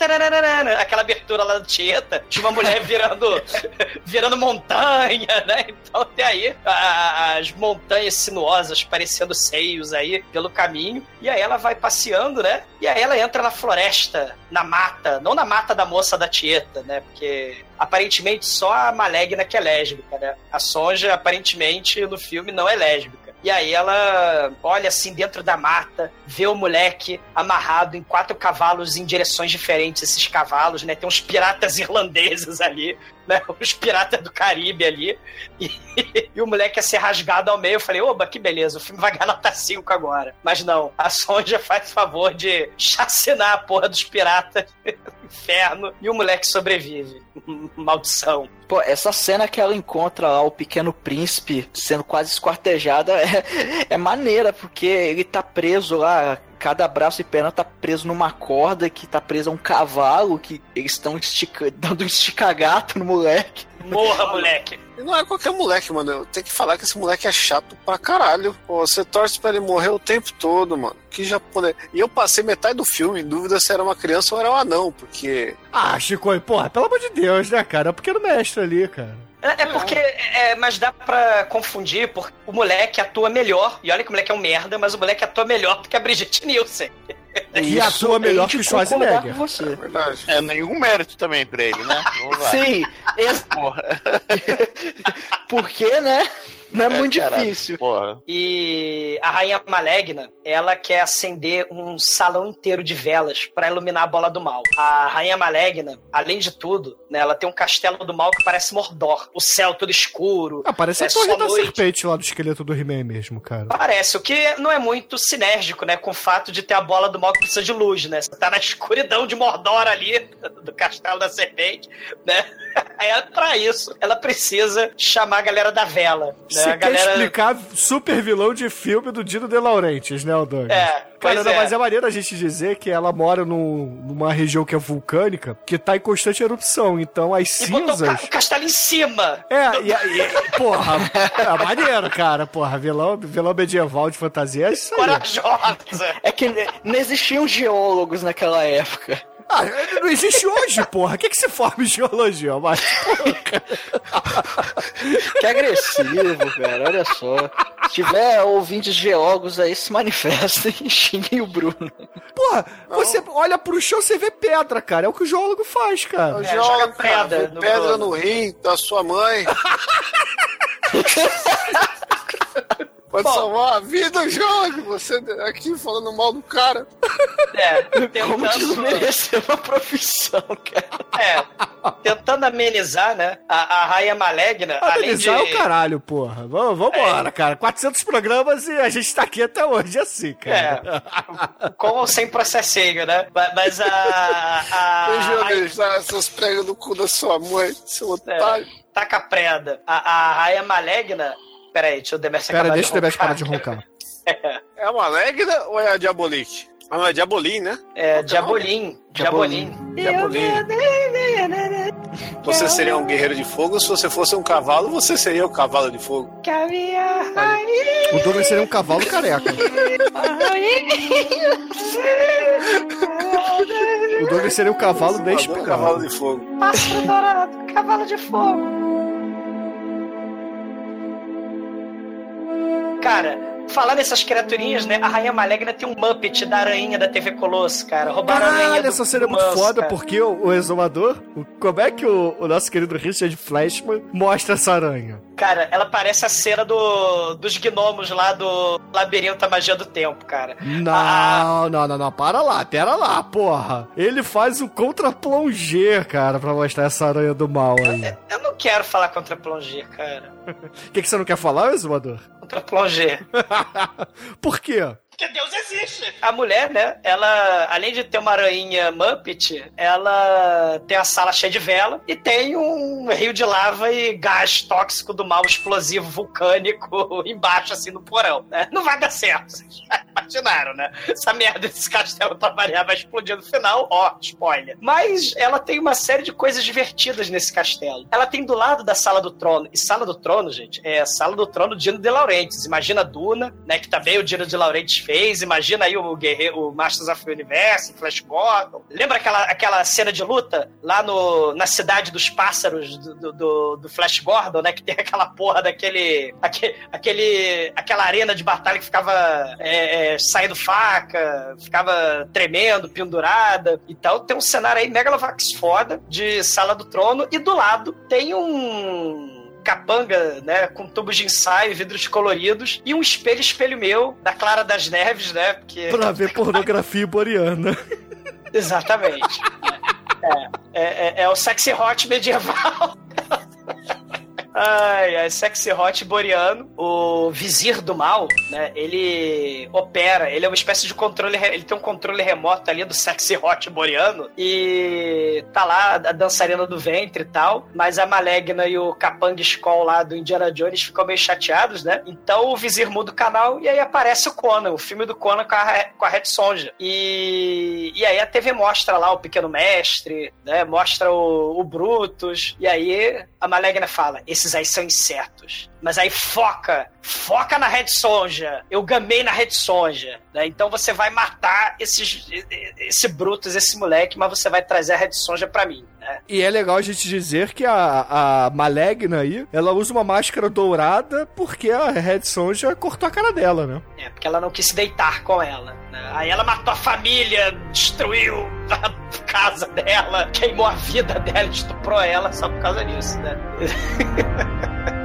aquela abertura lá do Tieta, de uma mulher virando, virando montanha, né? Então tem aí a- as montanhas sinuosas parecendo seios aí pelo caminho. E aí ela vai passeando, né? E aí ela entra na floresta, na mata, não na mata da moça da Tieta, né? Porque aparentemente só a Malegna que é lésbica, né? A Sonja, aparentemente, no filme não é lésbica. E aí ela olha assim dentro da mata, vê o moleque amarrado em quatro cavalos em direções diferentes, esses cavalos, né? Tem uns piratas irlandeses ali, né? Os piratas do Caribe ali. E, e o moleque ia ser rasgado ao meio. Eu falei, oba, que beleza, o filme vai ganhar nota 5 agora. Mas não, a Sonja faz favor de chacinar a porra dos piratas. Inferno. E o moleque sobrevive. Maldição. Pô, essa cena que ela encontra lá o pequeno príncipe sendo quase esquartejada é, é maneira, porque ele tá preso lá, cada braço e perna tá preso numa corda que tá preso a um cavalo, que eles estão estica, dando um esticagato no moleque. Morra, moleque. E não é qualquer moleque, mano. Eu tenho que falar que esse moleque é chato pra caralho. Pô, você torce pra ele morrer o tempo todo, mano. Que japonês. E eu passei metade do filme em dúvida se era uma criança ou era um anão, porque. Ah, Chico, porra, pelo amor de Deus, né, cara? É o pequeno mestre ali, cara. É, é porque. É, mas dá pra confundir, porque o moleque atua melhor. E olha que o moleque é um merda, mas o moleque atua melhor do que a Brigitte Nielsen. E atua melhor que o Schwarzenegger. com você. Verdade. É nenhum mérito também pra ele, né? Vamos lá. Sim, esse- Porra. porque, né? Não é, muito caralho. difícil. Porra. E a Rainha Malegna, ela quer acender um salão inteiro de velas pra iluminar a bola do mal. A Rainha Malegna, além de tudo, né, ela tem um castelo do mal que parece Mordor. O céu todo escuro. Ah, parece É a torre da noite. serpente lá do esqueleto do He-Man mesmo, cara. Parece, o que não é muito sinérgico, né? Com o fato de ter a bola do mal que precisa de luz, né? Você tá na escuridão de Mordor ali, do castelo da serpente, né? Aí, pra isso, ela precisa chamar a galera da vela. Né? Você a quer galera. explicar super vilão de filme do Dino De Laurentiis, né, Douglas? É, Cara, não, é. mas é maneiro a gente dizer que ela mora num- numa região que é vulcânica, que tá em constante erupção. Então as E botou o ca- cinzas. o castelo em cima. É, e, e- porra, é maneiro, cara. Porra, vilão, vilão medieval de fantasia é isso aí. Corajosa. É que não existiam geólogos naquela época. Ah, não existe hoje, porra. O que, que se forma em geologia, mas Que agressivo, cara. Olha só. Se tiver ouvintes geólogos aí, se manifestem e xinguem o Bruno. Porra, você olha pro chão, você vê pedra, cara. É o que o geólogo faz, cara. O É, joga joga pedra pedra, no pedra no rim da sua mãe. Pode Bom. salvar a vida, jogue. Você aqui falando mal do cara. É, Como tentando, desmerecer uma profissão, cara. é, tentando amenizar, né? A, a Raia Malegna, além de. Amenizar é o caralho, porra. Vamos, vambora, cara. 400 programas e a gente tá aqui até hoje assim, cara. É, com ou sem processinho, né? Ma- Mas a. a, Ô, a Júlio, dá essas pregas no cu da sua mãe, seu otário. taca preda. A, a Raia Malegna. Peraí, deixa eu Demerce Pera, acabar deixa o Demetrius parar de roncar. É a Malegna ou é a Diabolique? Ah, não, é Diabolim, né? É, Diabolim. Diabolim. Diabolim. Você seria um guerreiro de fogo, se você fosse um cavalo, você seria o cavalo de fogo. O Douglas seria um cavalo careca. O Douglas seria um cavalo bem espigado. cavalo de fogo. Pássaro dourado, cavalo de fogo. Cara, falar nessas criaturinhas, né? A Rainha Malegna tem um Muppet da aranha da TV Colosso, cara. Roubaram a aranha Caralho, do- essa cena é muito Manso, foda, cara. porque o, o exumador, o- como é que o, o nosso querido Richard Flashman mostra essa aranha? Cara, ela parece a cena do, dos gnomos lá do Labirinto da Magia do Tempo, cara. Não, não, não, não, para lá, pera lá, porra. Ele faz o contra-plonger, cara, pra mostrar essa aranha do mal aí. Eu não quero falar contra Plonger, cara. O que, que você não quer falar, exumador? Contra Plonger. Por quê? Porque Deus existe. A mulher, né? Ela, além de ter uma aranha Muppet, ela tem a sala cheia de vela e tem um rio de lava e gás tóxico do mal explosivo vulcânico embaixo, assim, no porão, né? Não vai dar certo. Vocês já imaginaram, né? Essa merda desse castelo pra variar vai explodir no final. Ó, spoiler. Mas ela tem uma série de coisas divertidas nesse castelo. Ela tem do lado da sala do trono. E sala do trono, gente, é sala do trono Dino de Laurentiis. Imagina a Duna, né? Que também o Dino de Laurentiis fez. Imagina aí o guerreiro, o Masters of the Universe, Flash Gordon. Lembra aquela, aquela cena de luta lá no, na cidade dos pássaros do, do- do, Flash Gordon, né? Que tem aquela porra daquele. Aquele, aquele, aquela arena de batalha que ficava é, é, saindo faca, ficava tremendo, pendurada. Então tem um cenário aí Megalovax foda de Sala do Trono. E do lado tem um capanga, né, com tubos de ensaio, vidros coloridos e um espelho espelho meu da Clara das Neves, né? Porque Pra ver pornografia iboriana. exatamente. É, é, é- é o sexy hot medieval. Ai, ai, sexy hot boreano. O vizir do mal, né? Ele opera, ele é uma espécie de controle, ele tem um controle remoto ali do sexy hot boreano e tá lá a dançarina do ventre e tal, mas a Malegna e o Capang Skull lá do Indiana Jones ficam meio chateados, né? Então o vizir muda o canal e aí aparece o Conan, o filme do Conan com a, com a Red Sonja. E, e aí a TV mostra lá o Pequeno Mestre, né? Mostra o, o Brutus, e aí a Malegna fala, esses aí são insetos. Mas aí foca, foca na Red Sonja. Eu gamei na Red Sonja. Né? Então você vai matar esses, esse Brutus, esse moleque, mas você vai trazer a Red Sonja pra mim. Né? E é legal a gente dizer que a, a Malegna aí, ela usa uma máscara dourada porque a Red Sonja cortou a cara dela, né? É, porque ela não quis se deitar com ela. Aí ela matou a família, destruiu a casa dela, queimou a vida dela, estuprou ela só por causa disso, né?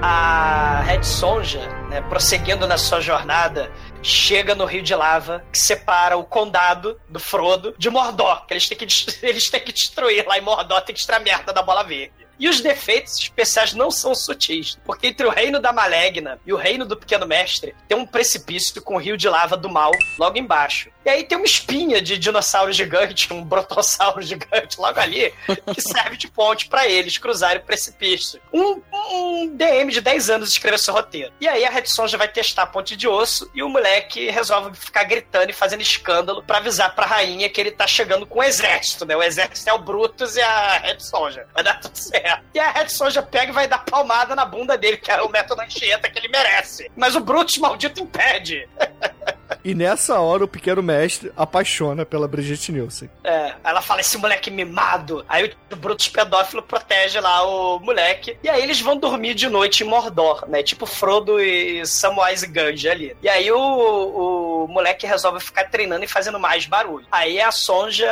A Red Sonja, né, prosseguindo na sua jornada, chega no Rio de Lava, que separa o condado do Frodo de Mordor, que eles têm que, eles têm que destruir lá em Mordor, tem que extrair merda da bola verde. E os defeitos especiais não são sutis, porque entre o reino da Malegna e o reino do Pequeno Mestre tem um precipício com o rio de lava do mal logo embaixo. E aí tem uma espinha de dinossauro gigante, um brotossauro gigante logo ali, que serve de ponte pra eles cruzarem o precipício. Um, um DM de 10 anos escreveu esse roteiro. E aí a Red Sonja vai testar a ponte de osso e o moleque resolve ficar gritando e fazendo escândalo pra avisar pra rainha que ele tá chegando com o exército, né? O exército é o Brutus e a Red Sonja. Vai dar tudo certo. E a Red Sonja pega e vai dar palmada na bunda dele, que é o método Anchieta que ele merece. Mas o Brutus maldito impede. E nessa hora o pequeno mestre apaixona pela Brigitte Nielsen. É, ela fala, esse moleque mimado. Aí o Brutus pedófilo protege lá o moleque. E aí eles vão dormir de noite em Mordor, né? Tipo Frodo e Samwise Gandhi ali. E aí o, o moleque resolve ficar treinando e fazendo mais barulho. Aí a Sonja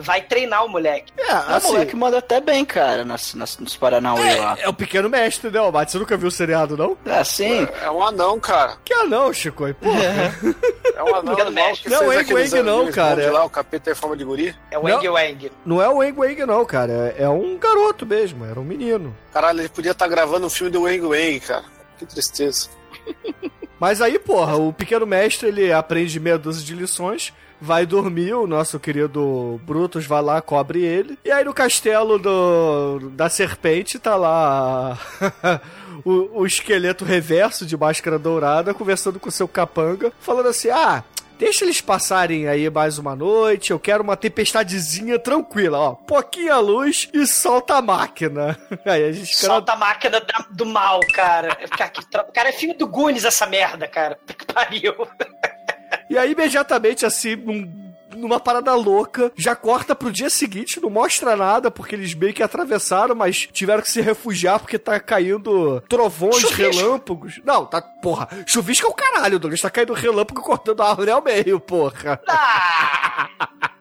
vai treinar o moleque. É, o assim, moleque manda até bem, cara, nas, nas, nos Paranauê lá. é, é o pequeno mestre, né, Almate? Você nunca viu o seriado, não? É assim. É um anão, cara. Que anão, Chico. Porra. É um anão Pequeno animal mestre. que Não, fez Wang aqueles Wang não, cara. de lá, o capeta em forma de guri. É o Wang Não. Wang. Não é o Wang Wang, não, cara. É é um garoto mesmo, era um menino. Caralho, ele podia estar gravando um filme do Wang Wang, cara. Que tristeza. Mas aí, porra, o pequeno mestre, ele aprende meia dúzia de lições, vai dormir, o nosso querido Brutus vai lá, cobre ele. E aí no castelo do, da serpente tá lá o, o esqueleto reverso de máscara dourada conversando com seu capanga, falando assim, ah... Deixa eles passarem aí mais uma noite. Eu quero uma tempestadezinha tranquila, ó. Pouquinha luz e solta a máquina. Aí a gente Solta a máquina do mal, cara. Cara, Cara, é filme do Goonies essa merda, cara. Que pariu. E aí, imediatamente, assim, num- numa parada louca, já corta pro dia seguinte, não mostra nada, porque eles meio que atravessaram, mas tiveram que se refugiar porque tá caindo trovões, Chuvisco. relâmpagos. Não, tá, porra, chuvisco é o caralho, Douglas, tá caindo relâmpago cortando a árvore ao meio, porra. Ah!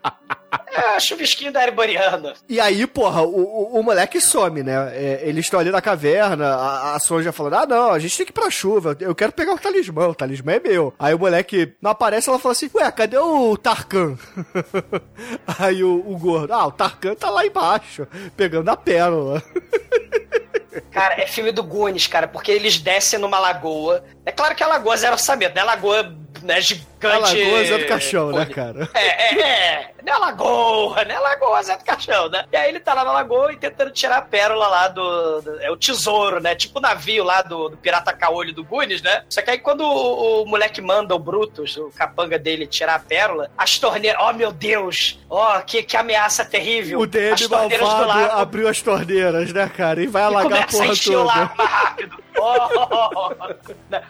Chuvisquinho da Ereboriana. E aí, porra, o, o, o moleque some, né? É, eles estão ali na caverna, a, a Sonja falando, ah, não, a gente tem que ir pra chuva, eu quero pegar o talismã, o talismã é meu. Aí o moleque não aparece, ela fala assim, ué, cadê o Tarkan? aí o, o gordo, ah, o Tarkan tá lá embaixo, pegando a pérola. Cara, é filme do Goonies, cara, porque eles descem numa lagoa. É claro que a lagoa zero orçamento, né? Lagoa né, gigante. A lagoa Zé do Caixão, né, cara? É, é, é. Não é lagoa, né? Lagoa Zé do Caixão, né? E aí ele tá lá na lagoa e tentando tirar a pérola lá do. do- é o tesouro, né? Tipo o navio lá do, do Pirata Caolho do Gunis, né? Só que aí quando o, o moleque manda o Brutus, o capanga dele, tirar a pérola, as torneiras. Oh, meu Deus! Oh, que, que ameaça terrível! O DM as torneiras do lago abriu as torneiras, né, cara? E vai e alagar a começa a porra o lago toda. mais rápido. Oh,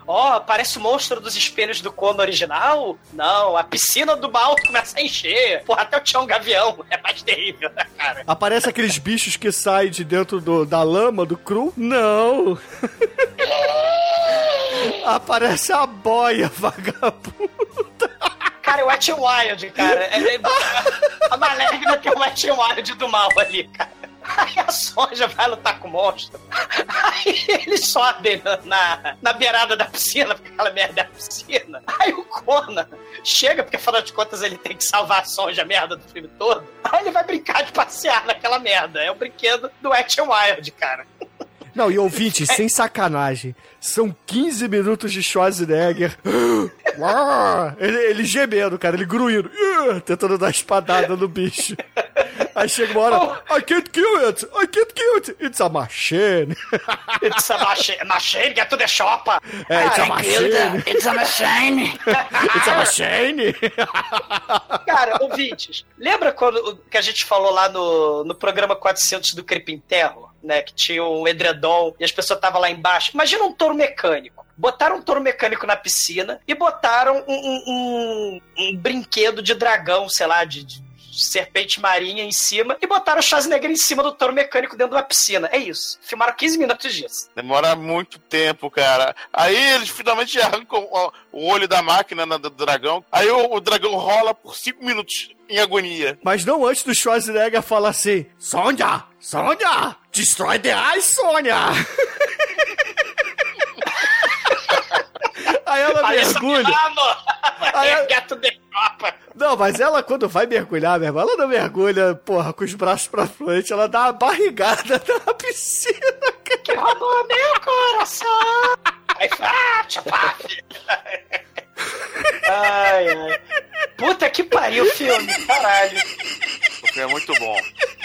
oh, parece o monstro dos espelhos do Cono original? Não, a piscina do mal começa a encher. Porra, até o Tião Gavião é mais terrível, né, cara? Aparece aqueles bichos que saem de dentro do- da lama, do cru? Não! Aparece a boia, vagabundo. Cara, é o Wet Wild, cara. É- é- a Maléfica tem o Wet Wild do mal ali, cara. Aí a Sonja vai lutar com o monstro. Aí eles sobem na, na, na beirada da piscina, porque aquela merda é a piscina. Aí o Conan chega, porque afinal de contas ele tem que salvar a Sonja, a merda do filme todo. Aí ele vai brincar de passear naquela merda. É o brinquedo do Wet n Wild, cara. Não, e ouvintes, sem sacanagem, são 15 minutos de Schwarzenegger. ele, ele gemendo, cara, ele gruindo, tentando dar espadada no bicho. Aí chega uma hora, I can't kill it, I can't kill it, it's a machine. It's a machine, machine get to the shopper. É, it's a machine, It's a machine. it's a machine. Cara, ouvintes, lembra quando que a gente falou lá no, no programa 400 do Crepim Terror, né? Que tinha um edredom e as pessoas estavam lá embaixo. Imagina um touro mecânico. Botaram um touro mecânico na piscina e botaram um, um- um- um brinquedo de dragão, sei lá, de, de serpente marinha em cima e botaram o Schwarzenegger em cima do touro mecânico dentro de uma piscina. É isso. Filmaram 15 minutos disso. Demora muito tempo, cara. Aí eles finalmente arrancam ó, o olho da máquina na- do dragão. Aí o, o dragão rola por cinco minutos em agonia. Mas não antes do Schwarzenegger falar assim, Sonja, Sonja, destroy the eyes, Sonja. Aí ela mergulha. Aí ela- Get to the shopper. Não, mas ela, quando vai mergulhar, meu irmão, ela não mergulha, porra, com os braços pra frente, ela dá uma barrigada na piscina. que roubou meu coração. Aí ah, tchapaf. Ai, ai. Puta que o filme, caralho. O filme é muito bom.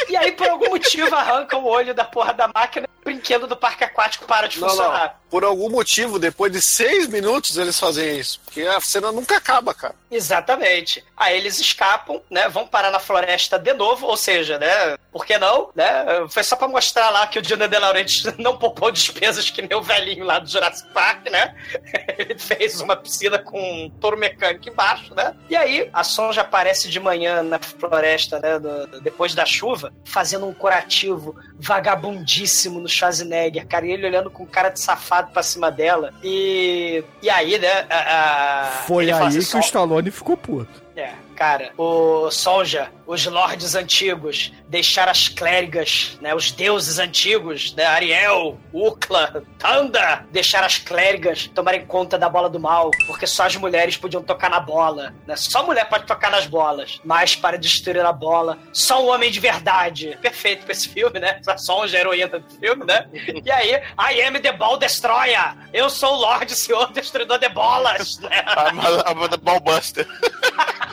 E aí, por algum motivo, arranca o olho da porra da máquina e o brinquedo do parque aquático para de Não, funcionar. Por algum motivo, depois de seis minutos, eles fazem isso. Porque a cena nunca acaba, cara. Exatamente. Aí eles escapam, né? Vão parar na floresta de novo, ou seja, né? Por que não? Né? Foi só pra mostrar lá que o Dino De Laurentiis não poupou despesas que nem o velhinho lá do Jurassic Park, né? Ele fez uma piscina com um touro mecânico embaixo, né? E aí a Sonja aparece de manhã na floresta, né? do- depois da chuva, fazendo um curativo vagabundíssimo no Schwarzenegger, cara. E ele olhando com cara de safado pra cima dela. E, e aí, né? a- a- Foi aí que o "Sol- Stallone ficou puto. é, cara, o Sonja, os lordes antigos, deixar as clérigas, né, os deuses antigos, né, Ariel, Ukla, Tanda, deixar as clérigas tomarem conta da bola do mal, porque só as mulheres podiam tocar na bola, né? Só mulher pode tocar nas bolas, mas para destruir a bola, só um homem de verdade. Perfeito pra esse filme, né? A Sonja, heroína do filme, né? E aí, I am the ball destroyer. Eu sou o Lorde Senhor Destruidor de Bolas, né? A, a, a Ballbuster.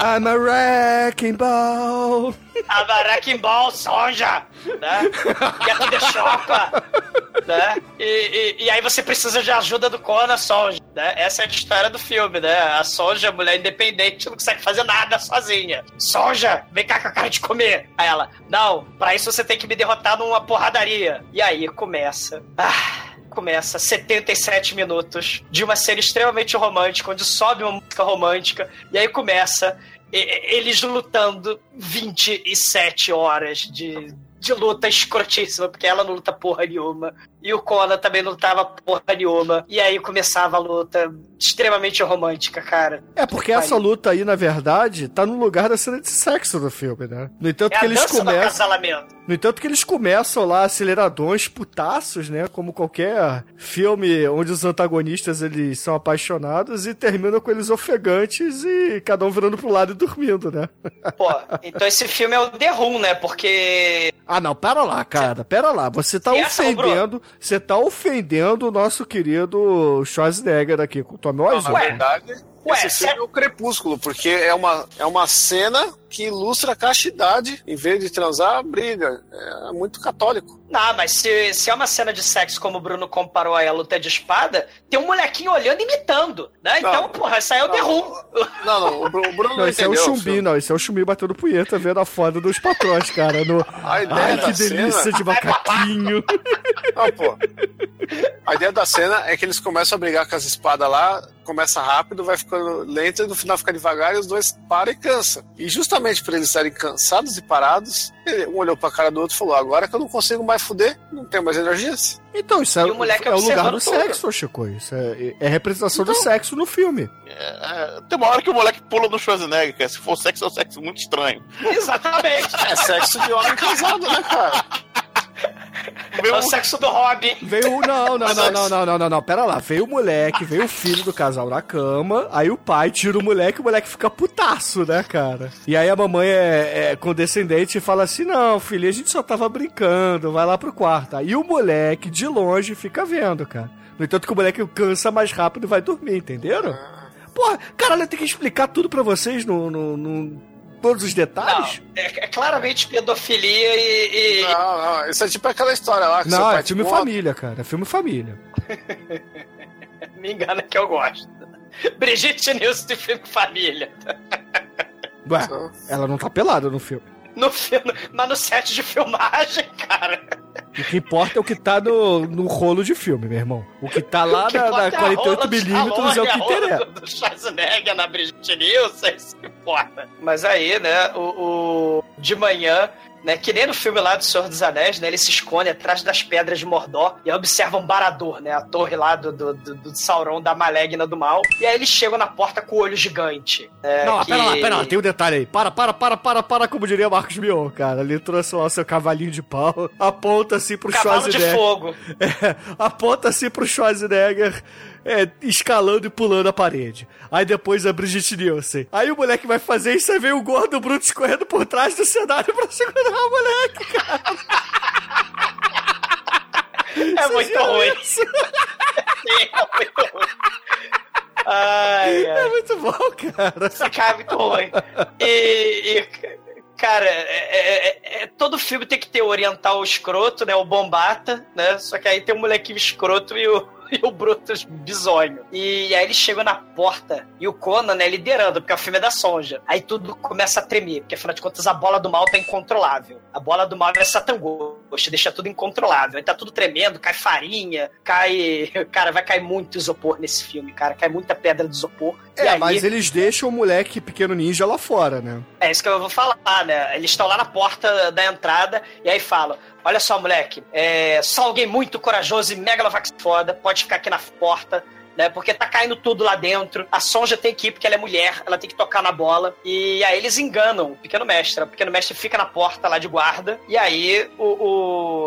I'm a wrecking ball. A Wrecking Ball Sonja, né? Get the Chopa, né? E, e, e aí você precisa de ajuda do Conan Sonja, né? Essa é a história do filme, né? A Sonja, mulher independente, não consegue fazer nada sozinha. Sonja, vem cá com a cara de comer. Aí ela, não, pra isso você tem que me derrotar numa porradaria. E aí começa... Ah começa 77 minutos de uma cena extremamente romântica, onde sobe uma música romântica, e aí começa eles lutando 27 horas de, de luta escrotíssima, porque ela não luta porra nenhuma. E o Conan também não lutava porra nenhuma. E aí começava a luta extremamente romântica, cara. É, porque Vai. essa luta aí, na verdade, tá no lugar da cena de sexo do filme, né? No entanto É que a eles começam. No entanto que eles começam lá aceleradões, putaços, né? Como qualquer filme onde os antagonistas eles são apaixonados e terminam com eles ofegantes e cada um virando pro lado e dormindo, né? Pô, então esse filme é o The Room, né? Porque Ah, não, pera lá, cara, pera lá. Você tá ofendendo, você tá ofendendo o nosso querido Schwarzenegger aqui com o Tommy Não, na Wiseau. verdade, Ué, esse filme é o Crepúsculo, porque é uma, é uma cena que ilustra a castidade. Em vez de transar, briga. É muito católico. Não, mas se, se é uma cena de sexo, como o Bruno comparou aí a luta de espada, tem um molequinho olhando e imitando, né? Então, Não. porra, isso aí é o Room. Não, não, o Bru- o Bruno não, Não, esse é o chumbi, não. Esse é o chumbi batendo punheta vendo a foda dos patrões, cara. No... A ideia Ai, da que delícia cena... de macaquinho. Não, pô. A ideia da cena é que eles começam a brigar com as espadas lá, começa rápido, vai ficando lento e no final fica devagar e os dois param e cansa. E justamente por eles estarem cansados e parados, ele- um olhou pra cara do outro e falou: Agora que eu não consigo mais fuder, não tenho mais energias. Então, isso é, o moleque é o lugar do tudo. sexo, Chico. Isso é, é representação do sexo no filme. É, tem uma hora que o moleque pula no Schwarzenegger, cara. Se for sexo, é um sexo muito estranho. Exatamente. É sexo de homem casado, né, cara? É Meu, o sexo do Robin. Veio. Não, não, não, não, não, não, não, não. Pera lá. Veio o moleque, veio o filho do casal na cama. Aí o pai tira o moleque e o moleque fica putaço, né, cara? E aí a mamãe é, é condescendente e fala assim: Não, filho, a gente só tava brincando, vai lá pro quarto. Aí o moleque, de longe, fica vendo, cara. No entanto que o moleque cansa mais rápido e vai dormir, entenderam? Porra, caralho, eu tenho que explicar tudo pra vocês no. no- no- Todos os Não, detalhes? é, é claramente pedofilia e. e- Não, não, isso é tipo aquela história lá que seu Não, pai é filme conta. família, cara. É filme família. Me engana que eu gosto. Brigitte Nielsen de filme família. Ué, ela não tá pelada no filme. No filme, mas no set de filmagem, cara. O que importa é o que tá no, no rolo de filme, meu irmão. O que tá lá que na, na é a rola 48 do milímetros é o que interessa. Do, do Schwarzenegger na Brigitte Nielsen, isso que importa. Mas aí, né, o, o- de manhã, né, que nem no filme lá do Senhor dos Anéis, né, ele se esconde atrás das pedras de Mordor e observa um Baradur, né, a torre lá do, do, do, do Sauron, da Malegna do Mal. E aí eles chegam na porta com o olho gigante. né, Não, que- pera lá, pera lá, tem um detalhe aí. Para, para, para, para, para, como diria Marcos Mion, cara. Ele trouxe lá o seu cavalinho de pau, aponta assim pro Cavalo de Schwarzenegger. fogo. É, aponta assim pro Schwarzenegger. É, escalando e pulando a parede. Aí depois a Brigitte Nielsen. Aí o moleque vai fazer isso, aí vem o gordo bruto escorrendo por trás do cenário pra segurar o moleque, cara. É Vocês muito ruim. isso? Sim, é muito ruim. Ai, É ai. muito bom, cara. Esse cara é muito ruim. E, e, cara, é, é- é- é- todo filme tem que ter o oriental escroto, né? O bombata, né? Só que aí tem o molequinho escroto e o, e o Brutus bizonho. E aí eles chegam na porta e o Conan, né, liderando, porque o filme é da Sonja. Aí tudo começa a tremer, porque afinal de contas a bola do mal tá incontrolável. A bola do mal é Satan Deixa tudo incontrolável. Aí tá tudo tremendo, cai farinha, cai. Cara, vai cair muito isopor nesse filme, cara. Cai muita pedra de isopor. É, aí- mas eles deixam o moleque pequeno ninja lá fora, né? é isso que eu vou falar, né? Eles estão lá na porta da entrada e aí falam: Olha só, moleque, é só alguém muito corajoso e megalovax foda pode ficar aqui na porta. Né, porque tá caindo tudo lá dentro. A Sonja tem que ir porque ela é mulher, ela tem que tocar na bola. E aí eles enganam o pequeno mestre. O pequeno mestre fica na porta lá de guarda. E aí o,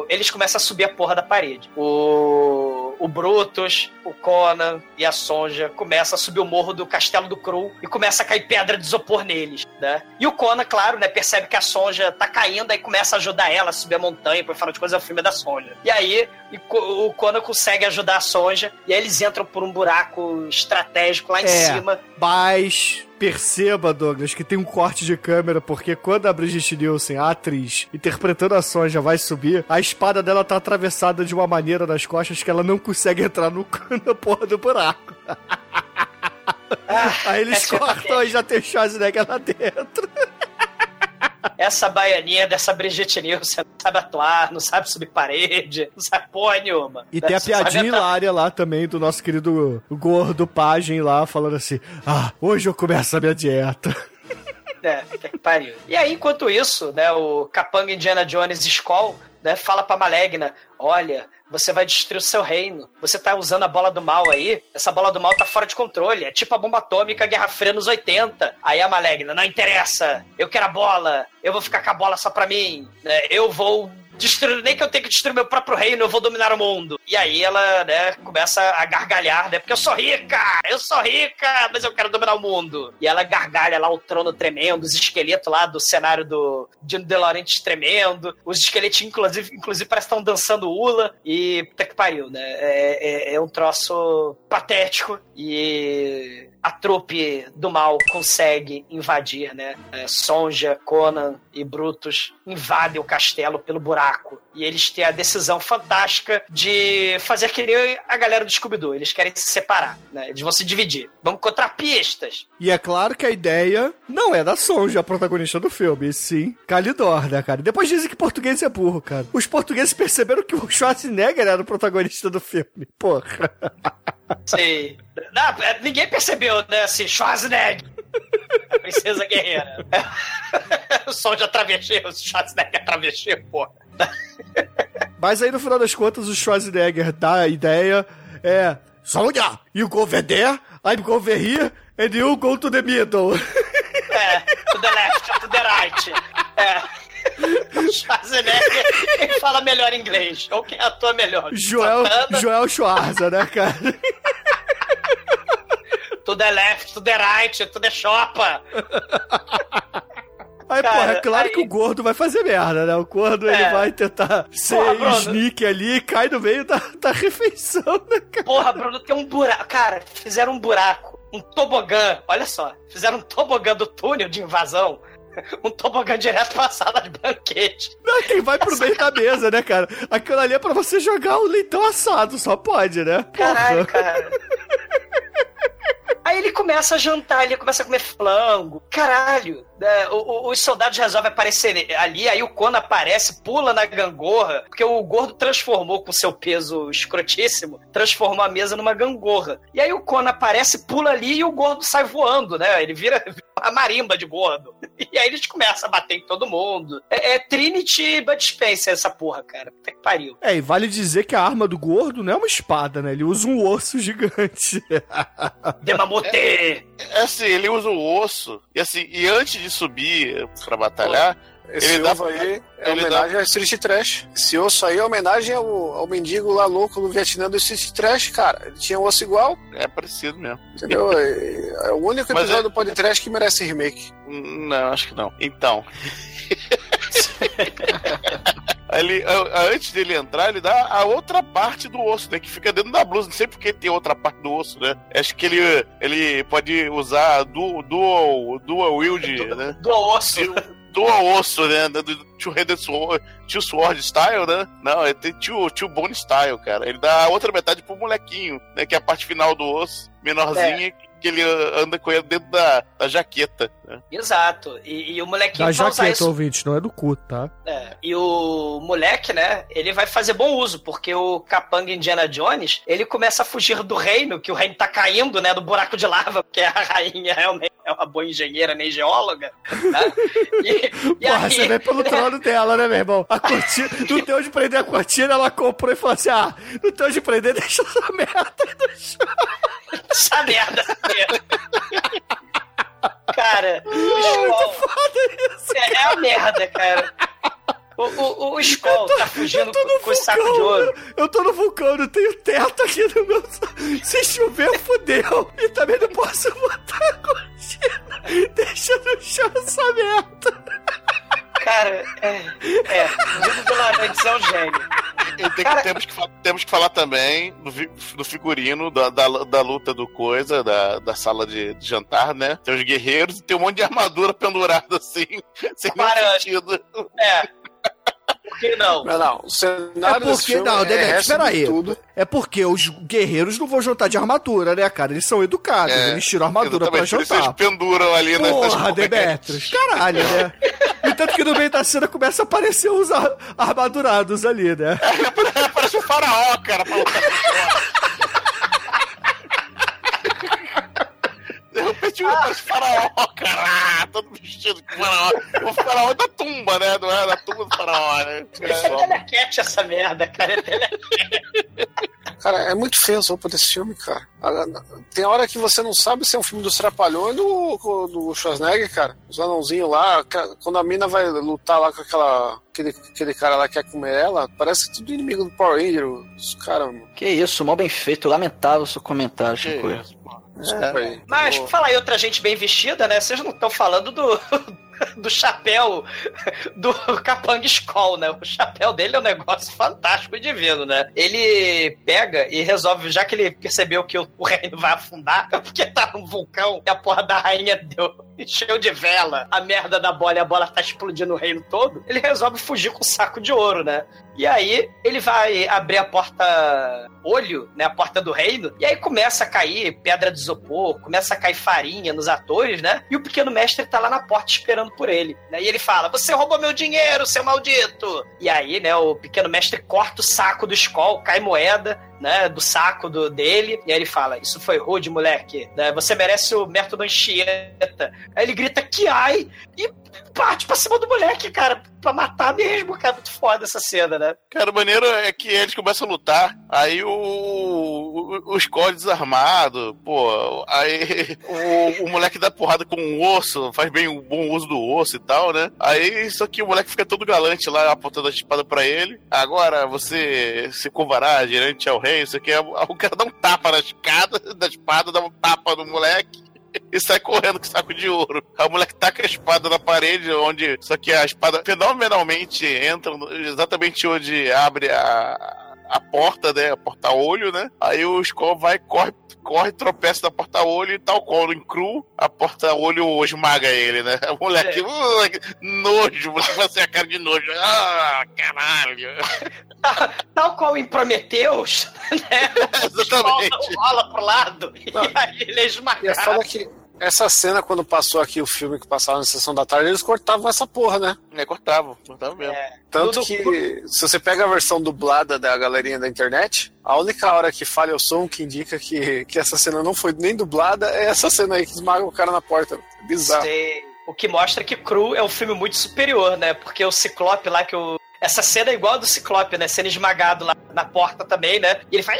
o- eles começam a subir a porra da parede. O, o Brutus, o Conan e a Sonja começam a subir o morro do Castelo do Cru e começa a cair pedra de isopor neles, né? E o Conan, claro, né, percebe que a Sonja tá caindo e começa a ajudar ela a subir a montanha, por afinal de contas é o filme da Sonja. E aí o Conan consegue ajudar a Sonja e aí eles entram por um buraco estratégico lá em É. cima. Mas perceba, Douglas, que tem um corte de câmera, porque quando a Brigitte Nielsen, a atriz, interpretando a Sonja, vai subir, a espada dela tá atravessada de uma maneira nas costas que ela não consegue entrar no, na porra do buraco. Aí eles é cortam e já tem o Schwarzenegger lá dentro. Essa baianinha dessa Brigitte Nielsen não sabe atuar, não sabe subir parede, não sabe porra nenhuma. E tem a piadinha hilária lá também do nosso querido gordo pajem lá, falando assim: Ah, hoje eu começo a minha dieta. É, que que pariu. E aí, enquanto isso, né, o capanga Indiana Jones Skull, né, fala pra Malegna, olha, você vai destruir o seu reino. Você tá usando a bola do mal aí, essa bola do mal tá fora de controle, é tipo a bomba atômica Guerra Fria nos 80. Aí a Malegna, não interessa, eu quero a bola, eu vou ficar com a bola só pra mim, né, eu vou destruir, nem que eu tenha que destruir meu próprio reino, eu vou dominar o mundo. E aí ela, né, começa a gargalhar, né, porque eu sou rica, eu sou rica, mas eu quero dominar o mundo. E ela gargalha lá o trono tremendo, os esqueletos lá do cenário do De Laurentiis tremendo, os esqueletos inclusive, inclusive parece que estão dançando ula, e puta que pariu, né, é, é, é um troço patético, e a trupe do mal consegue invadir, né? É, Sonja, Conan e Brutus invadem o castelo pelo buraco. E eles têm a decisão fantástica de fazer que nem a galera do Scooby-Doo. Eles querem se separar, né? Eles vão se dividir. Vão encontrar pistas. E é claro que a ideia não é da Sonja, a protagonista do filme, e sim Calidor, né, cara? Depois dizem que português é burro, cara. Os portugueses perceberam que o Schwarzenegger era o protagonista do filme. Porra. Sei. Não, é, ninguém percebeu, né? Assim, Schwarzenegger. A princesa guerreira. o som já travestiu, o Schwarzenegger travestiu, porra. Mas aí, no final das contas, o Schwarzenegger dá a ideia é... Sonja, you go over there, I'm go over here, and you go to the middle. É, to the left, to the right. É. Schwarzenegger quem fala melhor inglês. Ou quem atua melhor. Joel, Santana, Joel Schwarza, né, cara? To the left, to the right, to the chopa. Aí, Cara, porra, é claro aí- que o gordo vai fazer merda, né? O gordo, ele É. vai tentar ser Porra, Bruno. sneak ali e cai no meio da, da refeição, né, cara? Porra, Bruno, tem um buraco. Cara, fizeram um buraco. Um tobogã. Olha só. Fizeram um tobogã do túnel de invasão. Um tobogã direto pra sala de banquete. Não, quem vai pro meio da mesa, né, cara? Aquilo ali é pra você jogar o leitão assado, só pode, né? Caralho, cara. Aí ele começa a jantar, ele começa a comer flango. Caralho. né, o- o- os soldados resolvem aparecer ali, aí o Conan aparece, pula na gangorra, porque o gordo transformou com seu peso escrotíssimo, transformou a mesa numa gangorra. E aí o Conan aparece, pula ali e o gordo sai voando, né? Ele vira a marimba de gordo. E aí eles começam a bater em todo mundo. É, é Trinity Bud Spencer essa porra, cara. Puta que pariu. É, e vale dizer que a arma do gordo não é uma espada, né? Ele usa um osso gigante. Demamote! É assim, ele usa o osso, e assim, e antes de subir pra batalhar, Esse Ele dá- ovo aí é ele homenagem ao Street Trash. Esse osso aí é homenagem ao, ao mendigo lá louco no Vietnã do Street Trash, cara. Ele tinha um osso igual, é parecido mesmo. entendeu? É, é o único Mas episódio é- do podcast que merece remake. Não, acho que não. Então. Ele, antes dele entrar, ele dá a outra parte do osso, né? Que fica dentro da blusa. Não sei porque tem outra parte do osso, né? Acho que ele, ele pode usar dual, dual, dual wield, né? Do osso. Dual osso, né? Do Two-Handed Sword, Two Sword Style, né? Não, ele tem Two, two Bone Style, cara. Ele dá a outra metade pro molequinho, né? Que é a parte final do osso, menorzinha, que ele anda com ele dentro da, da jaqueta. Né? Exato. E, e o molequinho Da jaqueta, isso. ouvinte, não é do cu, tá? É, e o moleque, né, ele vai fazer bom uso, porque o capanga Indiana Jones, ele começa a fugir do reino, que o reino tá caindo, né, do buraco de lava, porque a rainha realmente é uma boa engenheira, nem geóloga, né? E, e Porra, aí- você vem pelo trono dela, né, meu irmão? A cortina, não tem onde prender a cortina, ela comprou e falou assim: ah, não tem onde prender, deixa essa merda aí no chão. essa merda. Cara, o Skoll- É, é a merda, cara. O, o, o Skoll tá fugindo com, com o saco de ouro. Eu tô no vulcão, não tenho teto aqui no meu. Se chover, fudeu. E também não posso botar a cortina. Deixa no chão essa merda. Cara, é. É, o Vitor Vila é um gênio. Que- temos, que, temos que falar também do, do figurino, da, da, da luta do coisa, da, da sala de, de jantar, né? Tem os guerreiros e tem um monte de armadura pendurada assim, sem nenhum Para. sentido. É. Por que não? Não, não. O É cenário desse porque, filme não, é Dedé, espera aí. tudo. É porque os guerreiros não vão jantar de armadura, né, cara? Eles são educados, É, eles tiram a armadura pra jantar. eles penduram ali nas Porra, correntes. Demetrius, caralho, né? E tanto que no meio da cena começa a aparecer os ar- armadurados ali, né? Parece um faraó, cara. pra lutar com fora. De repente, um parece faraó, cara. Ah, todo vestido de faraó. O faraó da tumba, né? Não é da tumba do faraó, né? É telequete essa merda, cara. É telequete. Cara, é muito feio as roupas desse filme, cara. Ah, Tem hora que você não sabe se é um filme dos Trapalhões ou do, do Schwarzenegger, cara. Os anãozinhos lá, quando a mina vai lutar lá com aquela, aquele, aquele cara lá que quer comer ela, parece tudo inimigo do Power Ranger. Os caras, mano. Que isso, mal bem feito. Lamentável o seu comentário, Que Chico. Desculpa aí. Mas, Pô, falar em outra gente bem vestida, né? Vocês não estão falando do, do chapéu do Capanga Skoll, né? O chapéu dele é um negócio fantástico e divino, né? Ele pega e resolve, já que ele percebeu que o, o reino vai afundar, porque tá num vulcão e a porra da rainha deu encheu de vela, a merda da bola e a bola tá explodindo o reino todo, ele resolve fugir com um saco de ouro, né? E aí ele vai abrir a porta olho, né? A porta do reino, e aí começa a cair pedra de isopor, começa a cair farinha nos atores, né? E o pequeno mestre tá lá na porta esperando por ele. Né? E ele fala: Você roubou meu dinheiro, seu maldito! E aí, né, o pequeno mestre corta o saco do Skoll, cai moeda. Né, do saco do, dele, e aí ele fala: Isso foi rude, moleque. né, Você merece o método Anchieta. Aí ele grita: Que ai! E parte pra cima do moleque, cara, pra matar mesmo, cara. Muito foda essa cena, né? Cara, o maneiro é que eles começam a lutar, aí o, o, o é desarmado, pô, aí o, o moleque dá porrada com um osso, faz bem o bom uso do osso e tal, né? Aí, só que o moleque fica todo galante lá, apontando a espada pra ele. Agora você se curvará gerante ao rei, isso aqui. O cara dá um tapa na escada, da espada, dá um tapa no moleque e sai correndo com saco de ouro. Aí o moleque taca a espada na parede, onde. Só que a espada fenomenalmente entra exatamente onde abre a. A porta, né? A porta-olho, né? Aí o Skull vai, corre, corre, tropeça na porta-olho e tal qual em cru, a porta-olho esmaga ele, né? O moleque, É. "Uh, que nojo, você vai ser a cara de nojo. Ah, caralho. Tal qual em Prometeus, né? Exatamente. Rola pro lado Não. e aí ele é E é esmagado. foda que essa cena, quando passou aqui o filme que passava na sessão da tarde, eles cortavam essa porra, né? É, cortava, cortava mesmo. É. Tanto Tudo- que, se você pega a versão dublada da galerinha da internet, a única hora que falha o som que indica que, que essa cena não foi nem dublada é essa cena aí que esmaga o cara na porta. Bizarro. Sei. O que mostra que Cru é um filme muito superior, né? Porque o Ciclope lá que o. Essa cena é igual a do Ciclope, né? Sendo esmagado lá na porta também, né? E ele faz.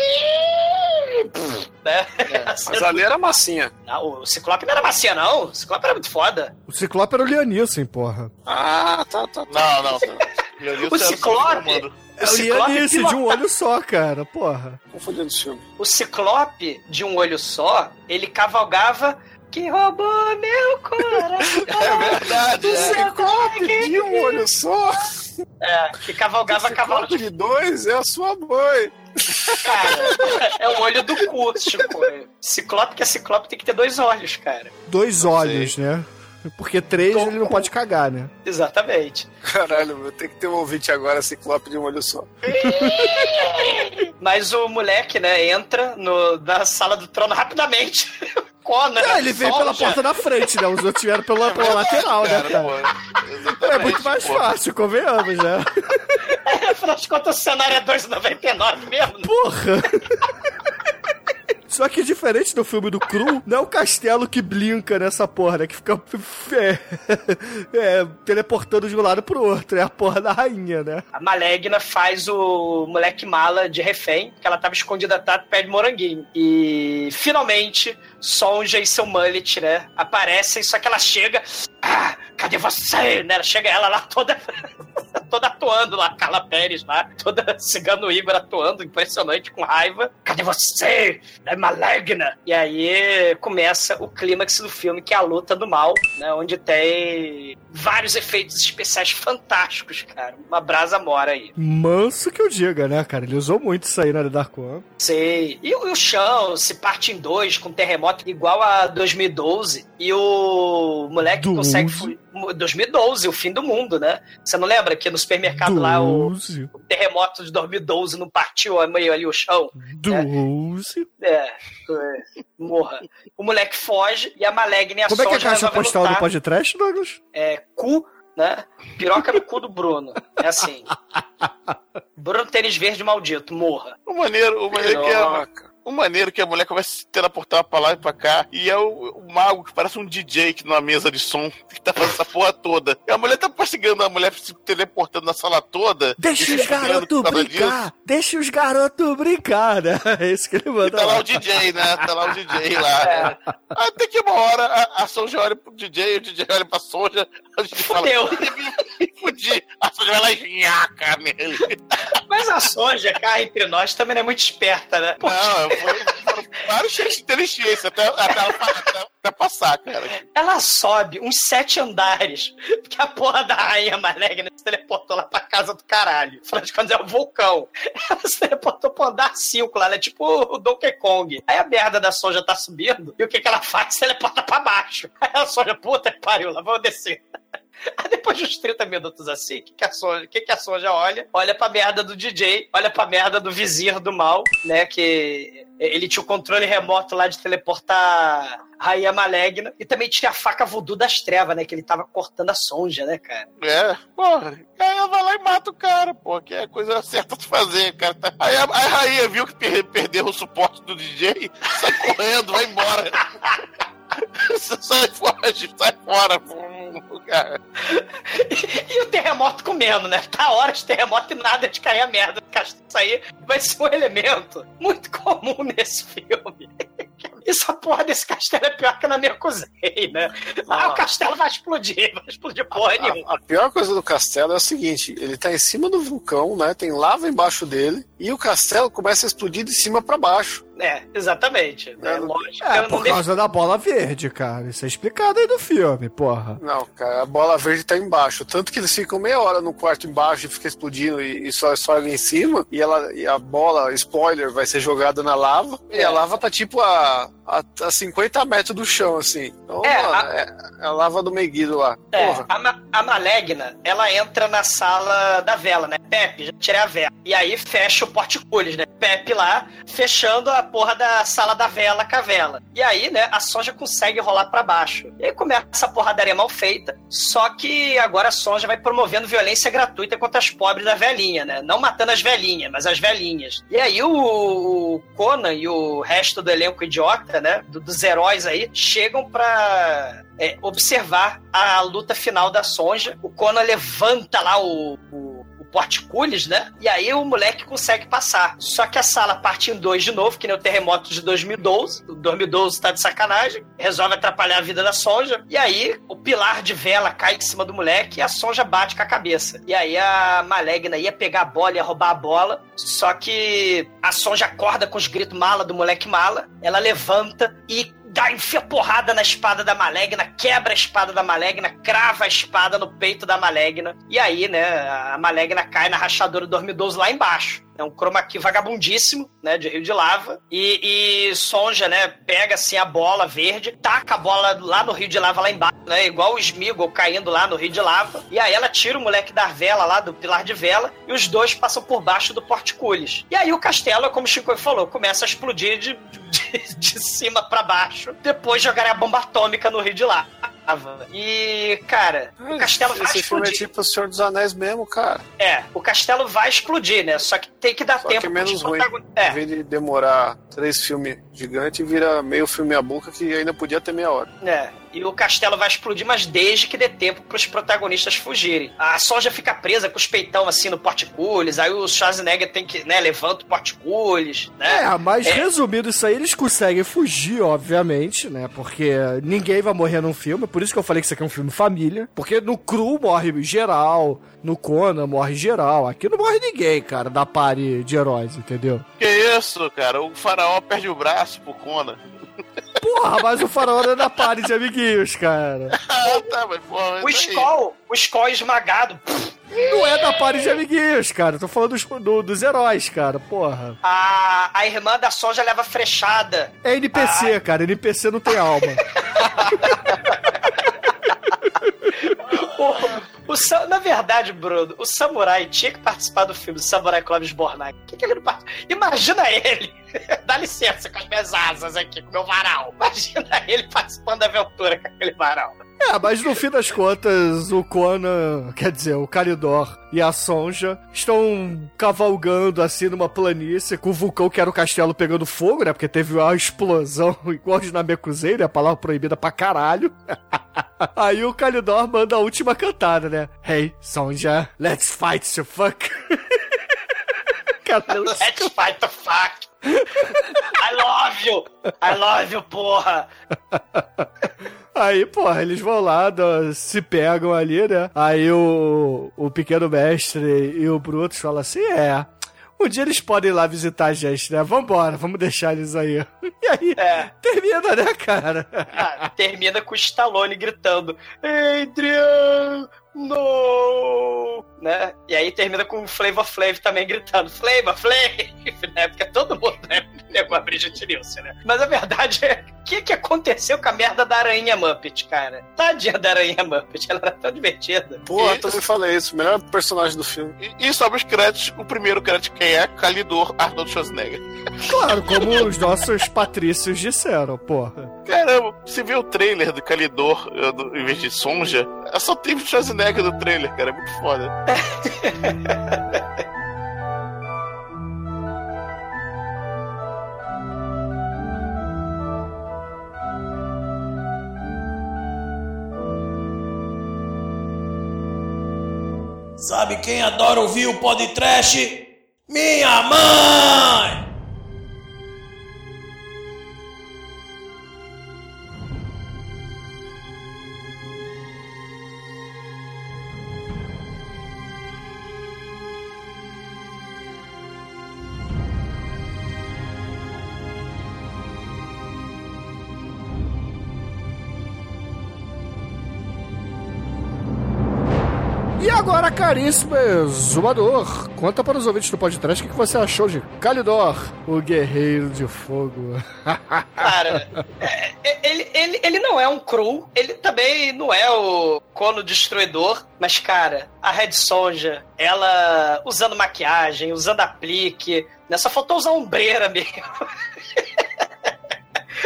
Né? A Mas cena- ali era massinha. Não, o Ciclope não era macia, não. O Ciclope era muito foda. O Ciclope era o Lianissen, porra. Ah, tá, tá. tá. Não, não. O era Ciclope- comando. É o Ciclope Lianissen de um olho só, cara, porra. Confundindo os filmes. O Ciclope, de um olho só, ele cavalgava. Que roubou meu coração. É verdade, O é. Ciclope De um olho só. É, que cavalgava cavalo Ciclope de dois é a sua mãe. cara. É o olho do cu, tipo. Ciclope que é ciclope tem que ter dois olhos, cara. Dois olhos, né? Porque três ele não pode cagar, né? Exatamente. Caralho, meu, tem que ter um ouvinte agora, ciclope de um olho só. Mas o moleque, né, entra no, na sala do trono rapidamente. É, ele veio pela porta da frente, né? Os outros vieram pela, pela lateral, né, Cara, exatamente, É muito mais pô. fácil, convenhamos, né? Afinal de contas, o cenário é 2,99 mesmo. Porra! Só que diferente do filme do Cru, não é o castelo que blinca nessa porra, né? Que fica é, é, teleportando de um lado pro outro. É a porra da rainha, né? A Malegna faz o moleque mala de refém, que ela tava escondida atrás do pé de moranguinho. E finalmente, Sonja e seu mullet, né, aparecem, só que ela chega. Ah, cadê você? Né? Ela chega ela lá toda. toda atuando lá, Carla Pérez lá, toda cigano Igor atuando, impressionante, com raiva. Cadê você? É maligna! E aí começa o clímax do filme, que é a luta do mal, né? Onde tem vários efeitos especiais fantásticos, cara. Uma brasa mora aí. Manso que eu diga, né, cara? Ele usou muito isso aí na Dark One. Sei. E o, e o chão se parte em dois com terremoto igual a 2012. E o moleque consegue. fu- 2012, o fim do mundo, né? Você não lembra que no supermercado lá o, Doze. o terremoto de 2012 não partiu meio ali o chão? Doze. É, é, morra. O moleque foge e a Malegna e a Como é que é a caixa postal do lutar. podcast, Douglas? É cu, né? Piroca no cu do Bruno. É assim. Bruno tênis verde maldito, morra. O maneiro, o maneiro que é. O maneiro que a mulher começa a se teleportar pra lá e pra cá. E é o, o mago que parece um DJ que numa mesa de som que tá fazendo essa porra toda. E a mulher tá perseguindo a mulher se teleportando na sala toda. Deixa e os garotos brincar! disso. Deixa os garotos brincar, né? É isso que ele E manda tá lá lá. o DJ, né? Tá lá o DJ lá. Até que uma hora a, a Sonja olha pro DJ, o DJ olha pra Sonja, a gente fala, Fudeu. "Me fudi. A Sonja vai lá e nhaca nele. Mas a Sonja, cá entre nós, também não é muito esperta, né? Pô, Não, foi, vários cheios de inteligência até, até, até, até passar, cara. Ela sobe uns sete andares, porque a porra da rainha Malegna se teleportou lá pra casa do caralho. Afinal de contas, é um vulcão. Ela se teleportou pro andar 5 lá, ela é tipo o Donkey Kong. Aí a merda da Sonja tá subindo, e o que que ela faz? Se teleporta pra baixo. Aí a Sonja, puta que pariu, lá vamos descer. Aí depois de uns 30 minutos assim, o que, que, a Sonja, que, que a Sonja olha? Olha pra merda do DJ, olha pra merda do vizir do mal, né? Que ele tinha o controle remoto lá de teleportar a Rainha Malegna. E também tinha a faca voodoo das trevas, né? Que ele tava cortando a Sonja, né, cara? É, porra. Aí ela vai lá e mata o cara, pô, que é a coisa certa de fazer, cara. Aí a, a rainha viu que per- perdeu o suporte do DJ, sai correndo, vai embora. sai fora, sai fora, cara. E o terremoto comendo, né? Tá hora de terremoto e nada de cair a merda. Isso aí vai ser um elemento muito comum nesse filme. Essa porra desse castelo é pior que na Mercosei, né? Ah, o castelo vai explodir, vai explodir porra nenhuma. A, a pior coisa do castelo é o seguinte: ele tá em cima do vulcão, né? Tem lava embaixo dele e o castelo começa a explodir de cima pra baixo. É, exatamente. É, lógico. É, eu não por causa da bola verde, cara. Isso é explicado aí no filme, porra. Não, cara, a bola verde tá embaixo. Tanto que eles ficam meia hora no quarto embaixo e fica explodindo e, e só, só ali em cima. E, ela, e a bola, spoiler, vai ser jogada na lava. E a lava tá tipo a, a, a 50 metros do chão, assim. Então, É, mano, a- é, é a lava do Meguido lá. É, Porra. a, Ma- a Malegna, ela entra na sala da vela, né? Pepe, já tirei a vela. E aí fecha o porticulhos, né? Pepe lá, fechando a porra da sala da vela com a vela. E aí, né, a Sonja consegue rolar pra baixo. E aí começa a porradaria mal feita. Só que agora a Sonja vai promovendo violência gratuita contra as pobres da velhinha, né? Não matando as velhinhas, mas as velhinhas. E aí o, o Conan e o resto do elenco idiota, né? do- dos heróis aí, chegam pra é, observar a luta final da Sonja. O Conan levanta lá o, o, o porticulhos, né? E aí o moleque consegue passar. Só que a sala parte em dois de novo, que nem o terremoto de 2012. O 2012 tá de sacanagem. Resolve atrapalhar a vida da Sonja. E aí o pilar de vela cai em cima do moleque e a Sonja bate com a cabeça. E aí a Malegna ia pegar a bola, ia roubar a bola. Só que a Sonja acorda com os gritos mala do moleque mala. Ela levanta e dá, enfia porrada na espada da Malegna, quebra a espada da Malegna, crava a espada no peito da Malegna. E aí, né, a Malegna cai na rachadura do dormidoso lá embaixo. É um chroma key vagabundíssimo, né, de rio de lava. E, e Sonja, né, pega assim a bola verde, taca a bola lá no rio de lava lá embaixo, né, igual o Smeagol caindo lá no rio de lava. E aí ela tira o moleque da vela lá, do pilar de vela, e os dois passam por baixo do porticulhos. E aí o castelo, como o Chico falou, começa a explodir de, de, de cima para baixo, depois jogarem a bomba atômica no rio de lava. E, cara, o castelo vai Esse filme é explodir. tipo O Senhor dos Anéis mesmo, cara. É, o castelo vai explodir, né? Só que tem que dar Só tempo que é menos ruim. protagon- Em É, vez de demorar três filmes gigantes, vira meio filme a boca que ainda podia ter meia hora. É, e o castelo vai explodir, mas desde que dê tempo pros protagonistas fugirem. A Sonja fica presa com os peitão assim no porticulhos, aí o Schwarzenegger tem que, né, levanta o porticulhos, né? É, mas É. resumindo isso aí, eles conseguem fugir, obviamente, né? Porque ninguém vai morrer num filme, por isso que eu falei que isso aqui é um filme família. Porque no Cru morre geral, no Conan morre geral. Aqui não morre ninguém, cara, da pare de heróis, entendeu? Que isso, cara? O faraó perde o braço pro Conan. Porra, mas o faraó não é da pare de amiguinhos, cara. Ah, tá, mas porra. O aí. Skoll, o Skoll esmagado. pff, Não é da pare de amiguinhos, cara. Tô falando dos, do- dos heróis, cara. Porra. A, a irmã da Sonja leva frechada. É NPC, cara. NPC não tem alma. O sa- na verdade, Bruno, o Samurai tinha que participar do filme Samurai Clóvis Bornai. Que, que ele não participa? Imagina ele. Dá licença com as minhas asas aqui, com o meu varal. Imagina ele participando da aventura com aquele varal. É, mas no fim das contas, o Conan, quer dizer, o Calidor e a Sonja estão cavalgando assim numa planície com o vulcão que era o castelo pegando fogo, né? Porque teve uma explosão igual de Namekusei, né? A palavra proibida pra caralho. Aí o Calidor manda a última cantada, né? Hey, Sonja, let's fight to fuck. Cara, Let's fight the fuck. I love you. I love you, porra. Aí, porra, eles vão lá, se pegam ali, né? Aí o, o pequeno mestre e o Brutus falam assim: é. Um dia eles podem ir lá visitar a gente, né? Vambora, vamos deixar eles aí. E aí, É. termina, né, cara? Ah, termina com o Stallone gritando: Adrian, no! Né? E aí termina com o Flavor Flav também gritando: Flavor Flav! Né? Porque todo mundo né, negou a Bridget Nielsen, né? Mas a verdade é: o que, que aconteceu com a merda da aranha Muppet, cara? Tadinha da aranha Muppet, ela era tão divertida. Porra, Isso. também falei isso. Melhor personagem do filme. E, e sobre os créditos, o primeiro crédito quem é? Calidor Arnold Schwarzenegger. Claro, como os nossos patrícios disseram, porra. Caramba, você vê o trailer do Calidor do- em vez de Sonja, é só tem o Schwarzenegger no trailer, cara, é muito foda. Sabe quem adora ouvir o podcast? Minha mãe! Caríssimo exumador, conta para os ouvintes do podcast o que você achou de Calidor, o guerreiro de fogo. Cara, é, é, ele, ele, ele não é um cru, ele também não é o Cono Destruidor, mas, cara, a Red Sonja, ela usando maquiagem, usando aplique, né? Só faltou usar ombreira mesmo.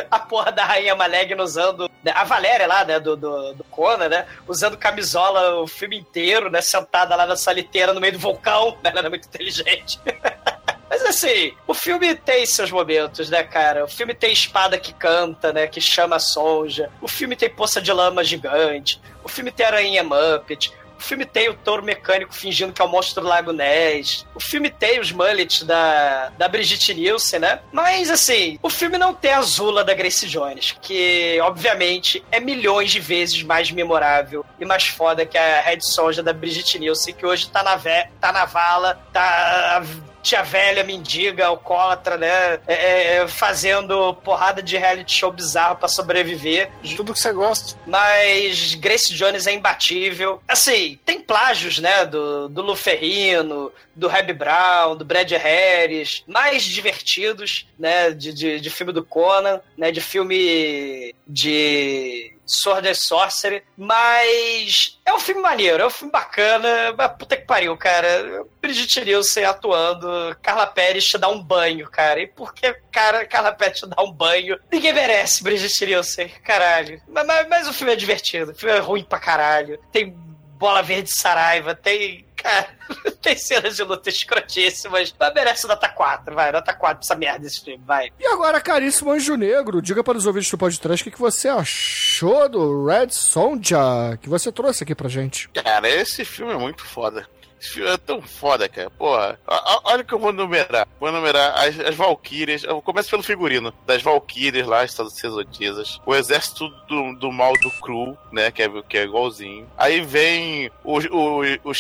A porra da Rainha Malegna usando. né, A Valéria lá, né, do, do, do Conan, né? Usando camisola o filme inteiro, né? Sentada lá na saliteira no meio do vulcão, né? Ela era muito inteligente. Mas assim, o filme tem seus momentos, né, cara? O filme tem espada que canta, né? Que chama a Sonja. O filme tem poça de lama gigante. O filme tem aranha Muppet. O filme tem o touro mecânico fingindo que é o monstro do Lago Ness. O filme tem os mullets da, da Brigitte Nielsen, né? Mas, assim, o filme não tem a Zula da Grace Jones, que, obviamente, é milhões de vezes mais memorável e mais foda que a Red Sonja da Brigitte Nielsen, que hoje tá na, ve tá na vala, tá tia velha, mendiga, alcoólatra, né? É, é, fazendo porrada de reality show bizarro pra sobreviver. Tudo que você gosta. Mas Grace Jones é imbatível. Assim, tem plágios, né? Do, do Lu Ferrino, do Reb Brown, do Brad Harris, mais divertidos, né? De, de, de filme do Conan, né? De filme de Sword and Sorcery, mas é um filme maneiro, é um filme bacana, mas puta que pariu, cara. Brigitte Nielsen atuando, Carla Pérez te dá um banho, cara. E por que, cara, Carla Pérez te dá um banho? Ninguém merece Brigitte Nielsen, caralho. Mas, mas, mas o filme é divertido, o filme é ruim pra caralho. Tem bola verde saraiva, tem. Cara, tem cenas de luta escrotíssimas, mas merece nota 4, vai, nota 4 pra essa merda desse filme, vai. E agora, caríssimo Anjo Negro, diga para os ouvintes do podcast o que, que você achou do Red Sonja que você trouxe aqui pra gente. Cara, esse filme é muito foda. Esse filme é tão foda, cara. Porra, olha que eu vou numerar. Vou numerar as, as Valkyrias. Eu começo pelo figurino. Das Valkyrias lá, Estados Sacerdotisas. O exército do, do mal do Cru, né? Que é, que é igualzinho. Aí vem o, o, o,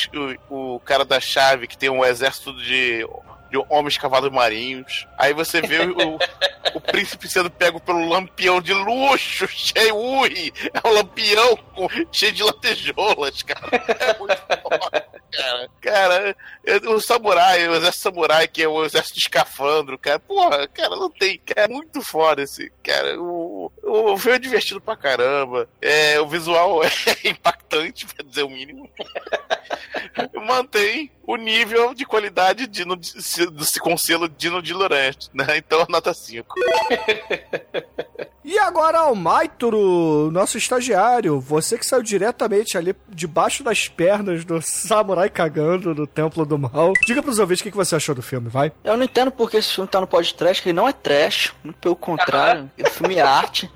o, o cara da chave, que tem um exército de. De homens cavalos marinhos. Aí você vê o, o, príncipe sendo pego pelo lampião de luxo, cheio, ui! É um lampião com- cheio de lantejoulas, cara. É muito foda, cara. Cara, o samurai, o exército samurai, que é o exército de escafandro, cara. Porra, cara, não tem. Cara, é muito foda esse. Cara, o, o filme é divertido pra caramba. É, o visual é impactante, pra dizer o mínimo. Mantém o nível de qualidade de, se- com selo Dino de Laurent, né? Então, nota 5. E agora, Almaituro, nosso estagiário, você que saiu diretamente ali debaixo das pernas do samurai cagando no Templo do Mal. Diga pros ouvintes o que que você achou do filme, vai. Eu não entendo porque esse filme tá no podcast, que ele não é trash, muito pelo contrário, o filme é arte.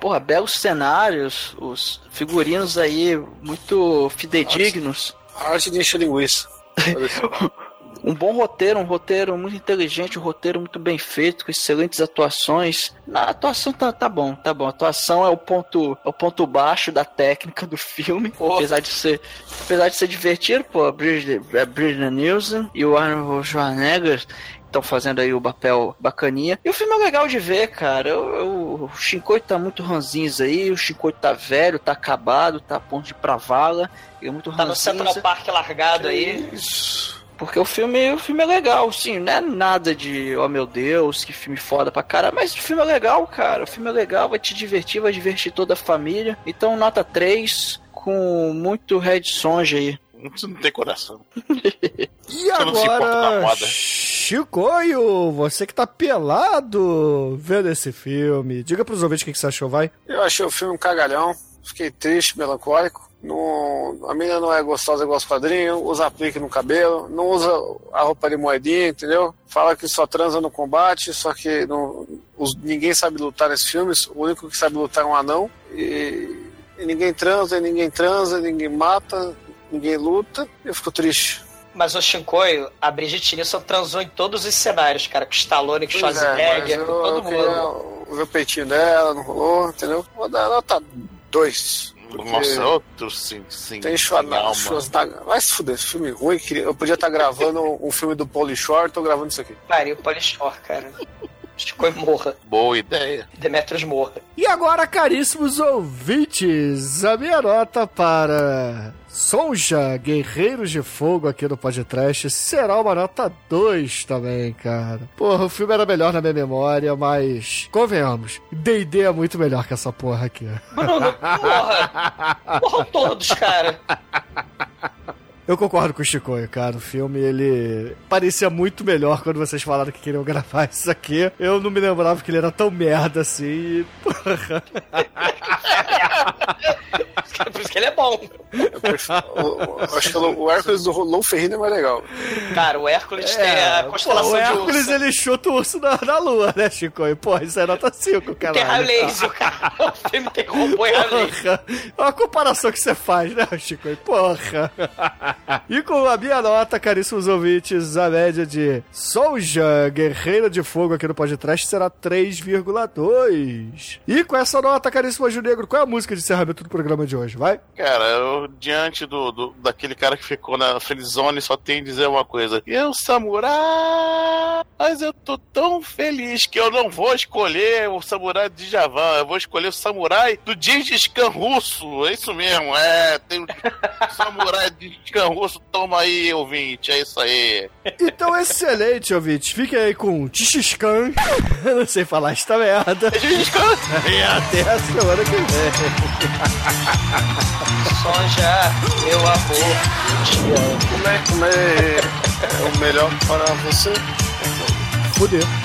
Porra, belos cenários, os figurinos aí muito fidedignos. A arte de encher linguiça. Um bom roteiro, um roteiro muito inteligente, um roteiro muito bem feito, com excelentes atuações. Na atuação tá, tá bom, tá bom. A atuação é o ponto, é o ponto baixo da técnica do filme. Apesar de ser, apesar de ser divertido, pô, a Bridget, a Bridget Nielsen e o Arnold Schwarzenegger estão fazendo aí o papel bacaninha. E o filme é legal de ver, cara. Eu- eu- o Shinkoi tá muito ranzinza aí, o Shinkoi tá velho, tá acabado, tá a ponto de ir pra vala. Ele é muito Tá no ranzinza. Central Park largado aí. Porque o filme, o filme é legal, sim, não é nada de, oh meu Deus, que filme foda pra caralho, mas o filme é legal, cara. O filme é legal, vai te divertir, vai divertir toda a família. Então, nota 3, com muito Red Sonja aí. Você não tem coração. E agora, moda. Chicoio, você que tá pelado vendo esse filme. Diga pros ouvintes o que que você achou, vai. Eu achei o filme um cagalhão. Fiquei triste, melancólico. Não, a menina não é gostosa igual os quadrinhos, usa aplique no cabelo, não usa a roupa de moedinha, entendeu? Fala que só transa no combate, só que não, os- ninguém sabe lutar nesses filmes, o único que sabe lutar é um anão. E, e ninguém transa, e ninguém transa, ninguém mata, ninguém luta. Eu fico triste. Mas o Shinkoi, a Brigitte Nielsen transou em todos os cenários, cara. Com Stallone, com é, Schwarzenegger, eu, com todo eu mundo. queria ver o peitinho dela, não rolou, entendeu? Vou dar nota 2. Nossa, outro sim, sim. Tem Schwarzenegger. alma. Schwarzenegger- Vai se fuder, esse filme ruim. que Eu podia estar gravando um filme do Pauly Shore, tô gravando isso aqui. Pariu, Polishore, cara. Shinkoi morra. Boa ideia. Demetrius morra. E agora, caríssimos ouvintes, a minha nota para Sonja, Guerreiros de Fogo aqui no podcast será uma nota 2 também, cara. Porra, o filme era melhor na minha memória, mas convenhamos, D&D é muito melhor que essa porra aqui. Bruno, porra! Morram todos, cara. Eu concordo com o Chicoio, cara. O filme, ele parecia muito melhor quando vocês falaram que queriam gravar isso aqui. Eu não me lembrava que ele era tão merda assim. e, Porra. Por isso que ele é bom. Eu, prefiro- acho que o Hércules do Lou Ferrino é mais legal. Cara, o Hércules tem É, a constelação pô, o de Hércules, urso. ele chuta o urso na, na lua, né, Chicoio? Porra, isso é nota 5, cara. Tem raio laser, cara. O filme tem robô e raio laser. Olha a comparação que você faz, né, Chico? Porra. E com a minha nota, caríssimos ouvintes, a média de Soulja, Guerreiro de Fogo aqui no podcast será 3,2. E com essa nota, caríssimo Anjo Negro, qual é a música de encerramento do programa de hoje? Hoje, vai? Cara, eu, diante do, do- daquele cara que ficou na friendzone, só tem a dizer uma coisa. Eu, samurai, mas eu tô tão feliz que eu não vou escolher o samurai de Javan, eu vou escolher o samurai do Gengis Khan russo. É isso mesmo, é. Tem o samurai de Khan russo, toma aí, ouvinte, é isso aí. Então, excelente, ouvintes. Fiquem aí com Tixiscan. Eu não sei falar esta merda. E até a semana que vem. Sonja, meu amor, te amo. Como é, como é, é o melhor para você? Fudeu.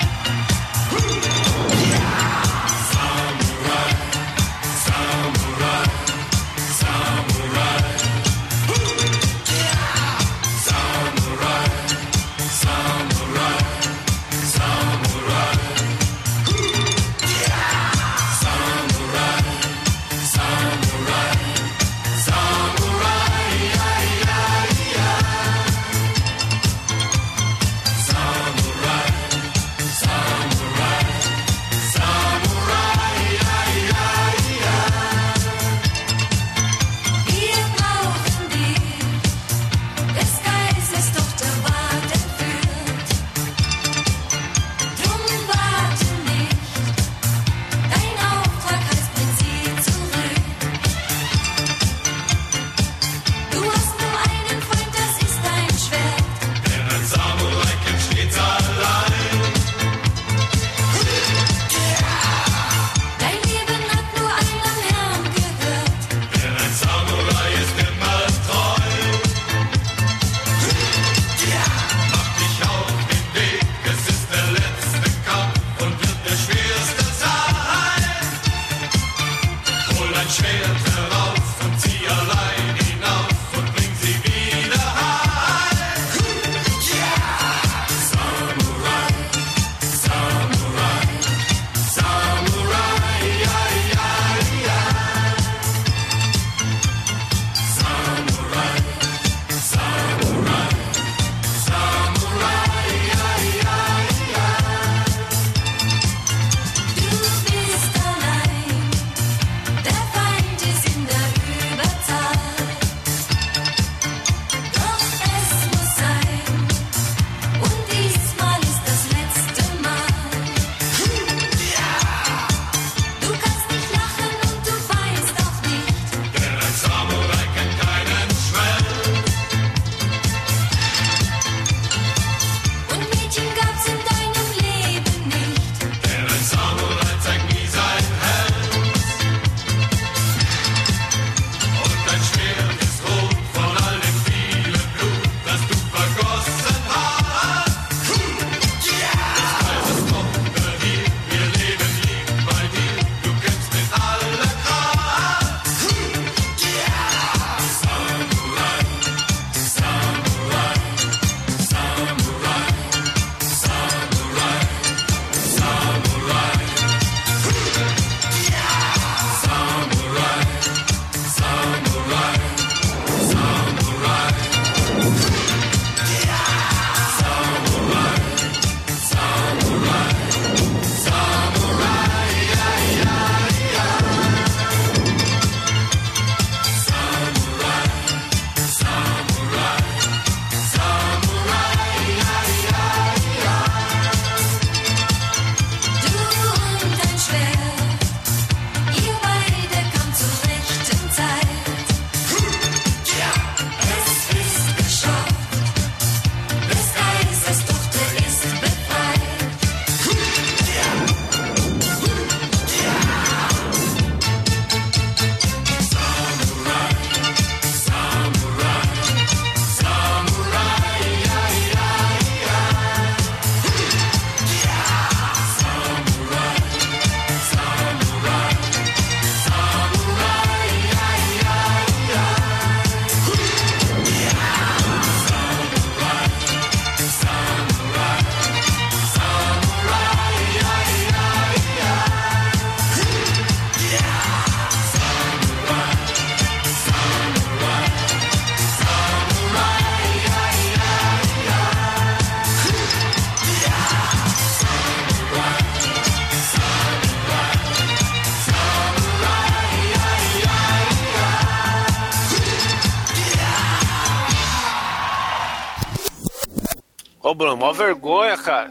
Bruno, mó vergonha, cara.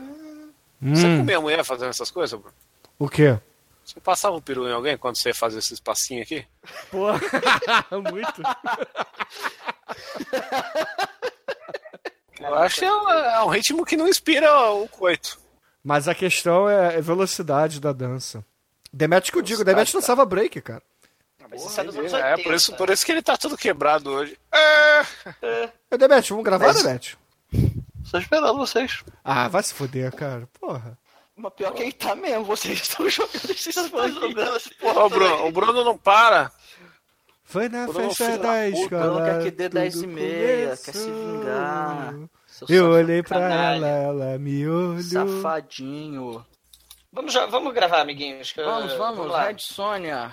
Você Hum, comia a mulher fazendo essas coisas, Bruno? o quê? Você passava o peru em alguém quando você fazia esses passinhos aqui? Pô, muito. Eu acho que é um, é um ritmo que não inspira o coito. Mas a questão é a velocidade da dança. Demet que eu digo, Demet dançava break, cara. Mas é anos É, 80. por isso, por isso que ele tá todo quebrado hoje. É. Ô, Demet, vamos gravar, Demet? Estou esperando vocês. Ah, vai se foder, cara. Porra. Mas pior que ele tá mesmo, vocês estão jogando, estão jogando essa porra. Ô, Bruno, o Bruno não para. Foi na Bruno, festa da escola. Bruno quer que dê tudo 10 e meia, quer se vingar. Seu Eu olhei pra ela, ela me olhou. Safadinho. Vamos, já- vamos gravar, amiguinhos. eu- Vamos, vamos, lá. Red Sônia.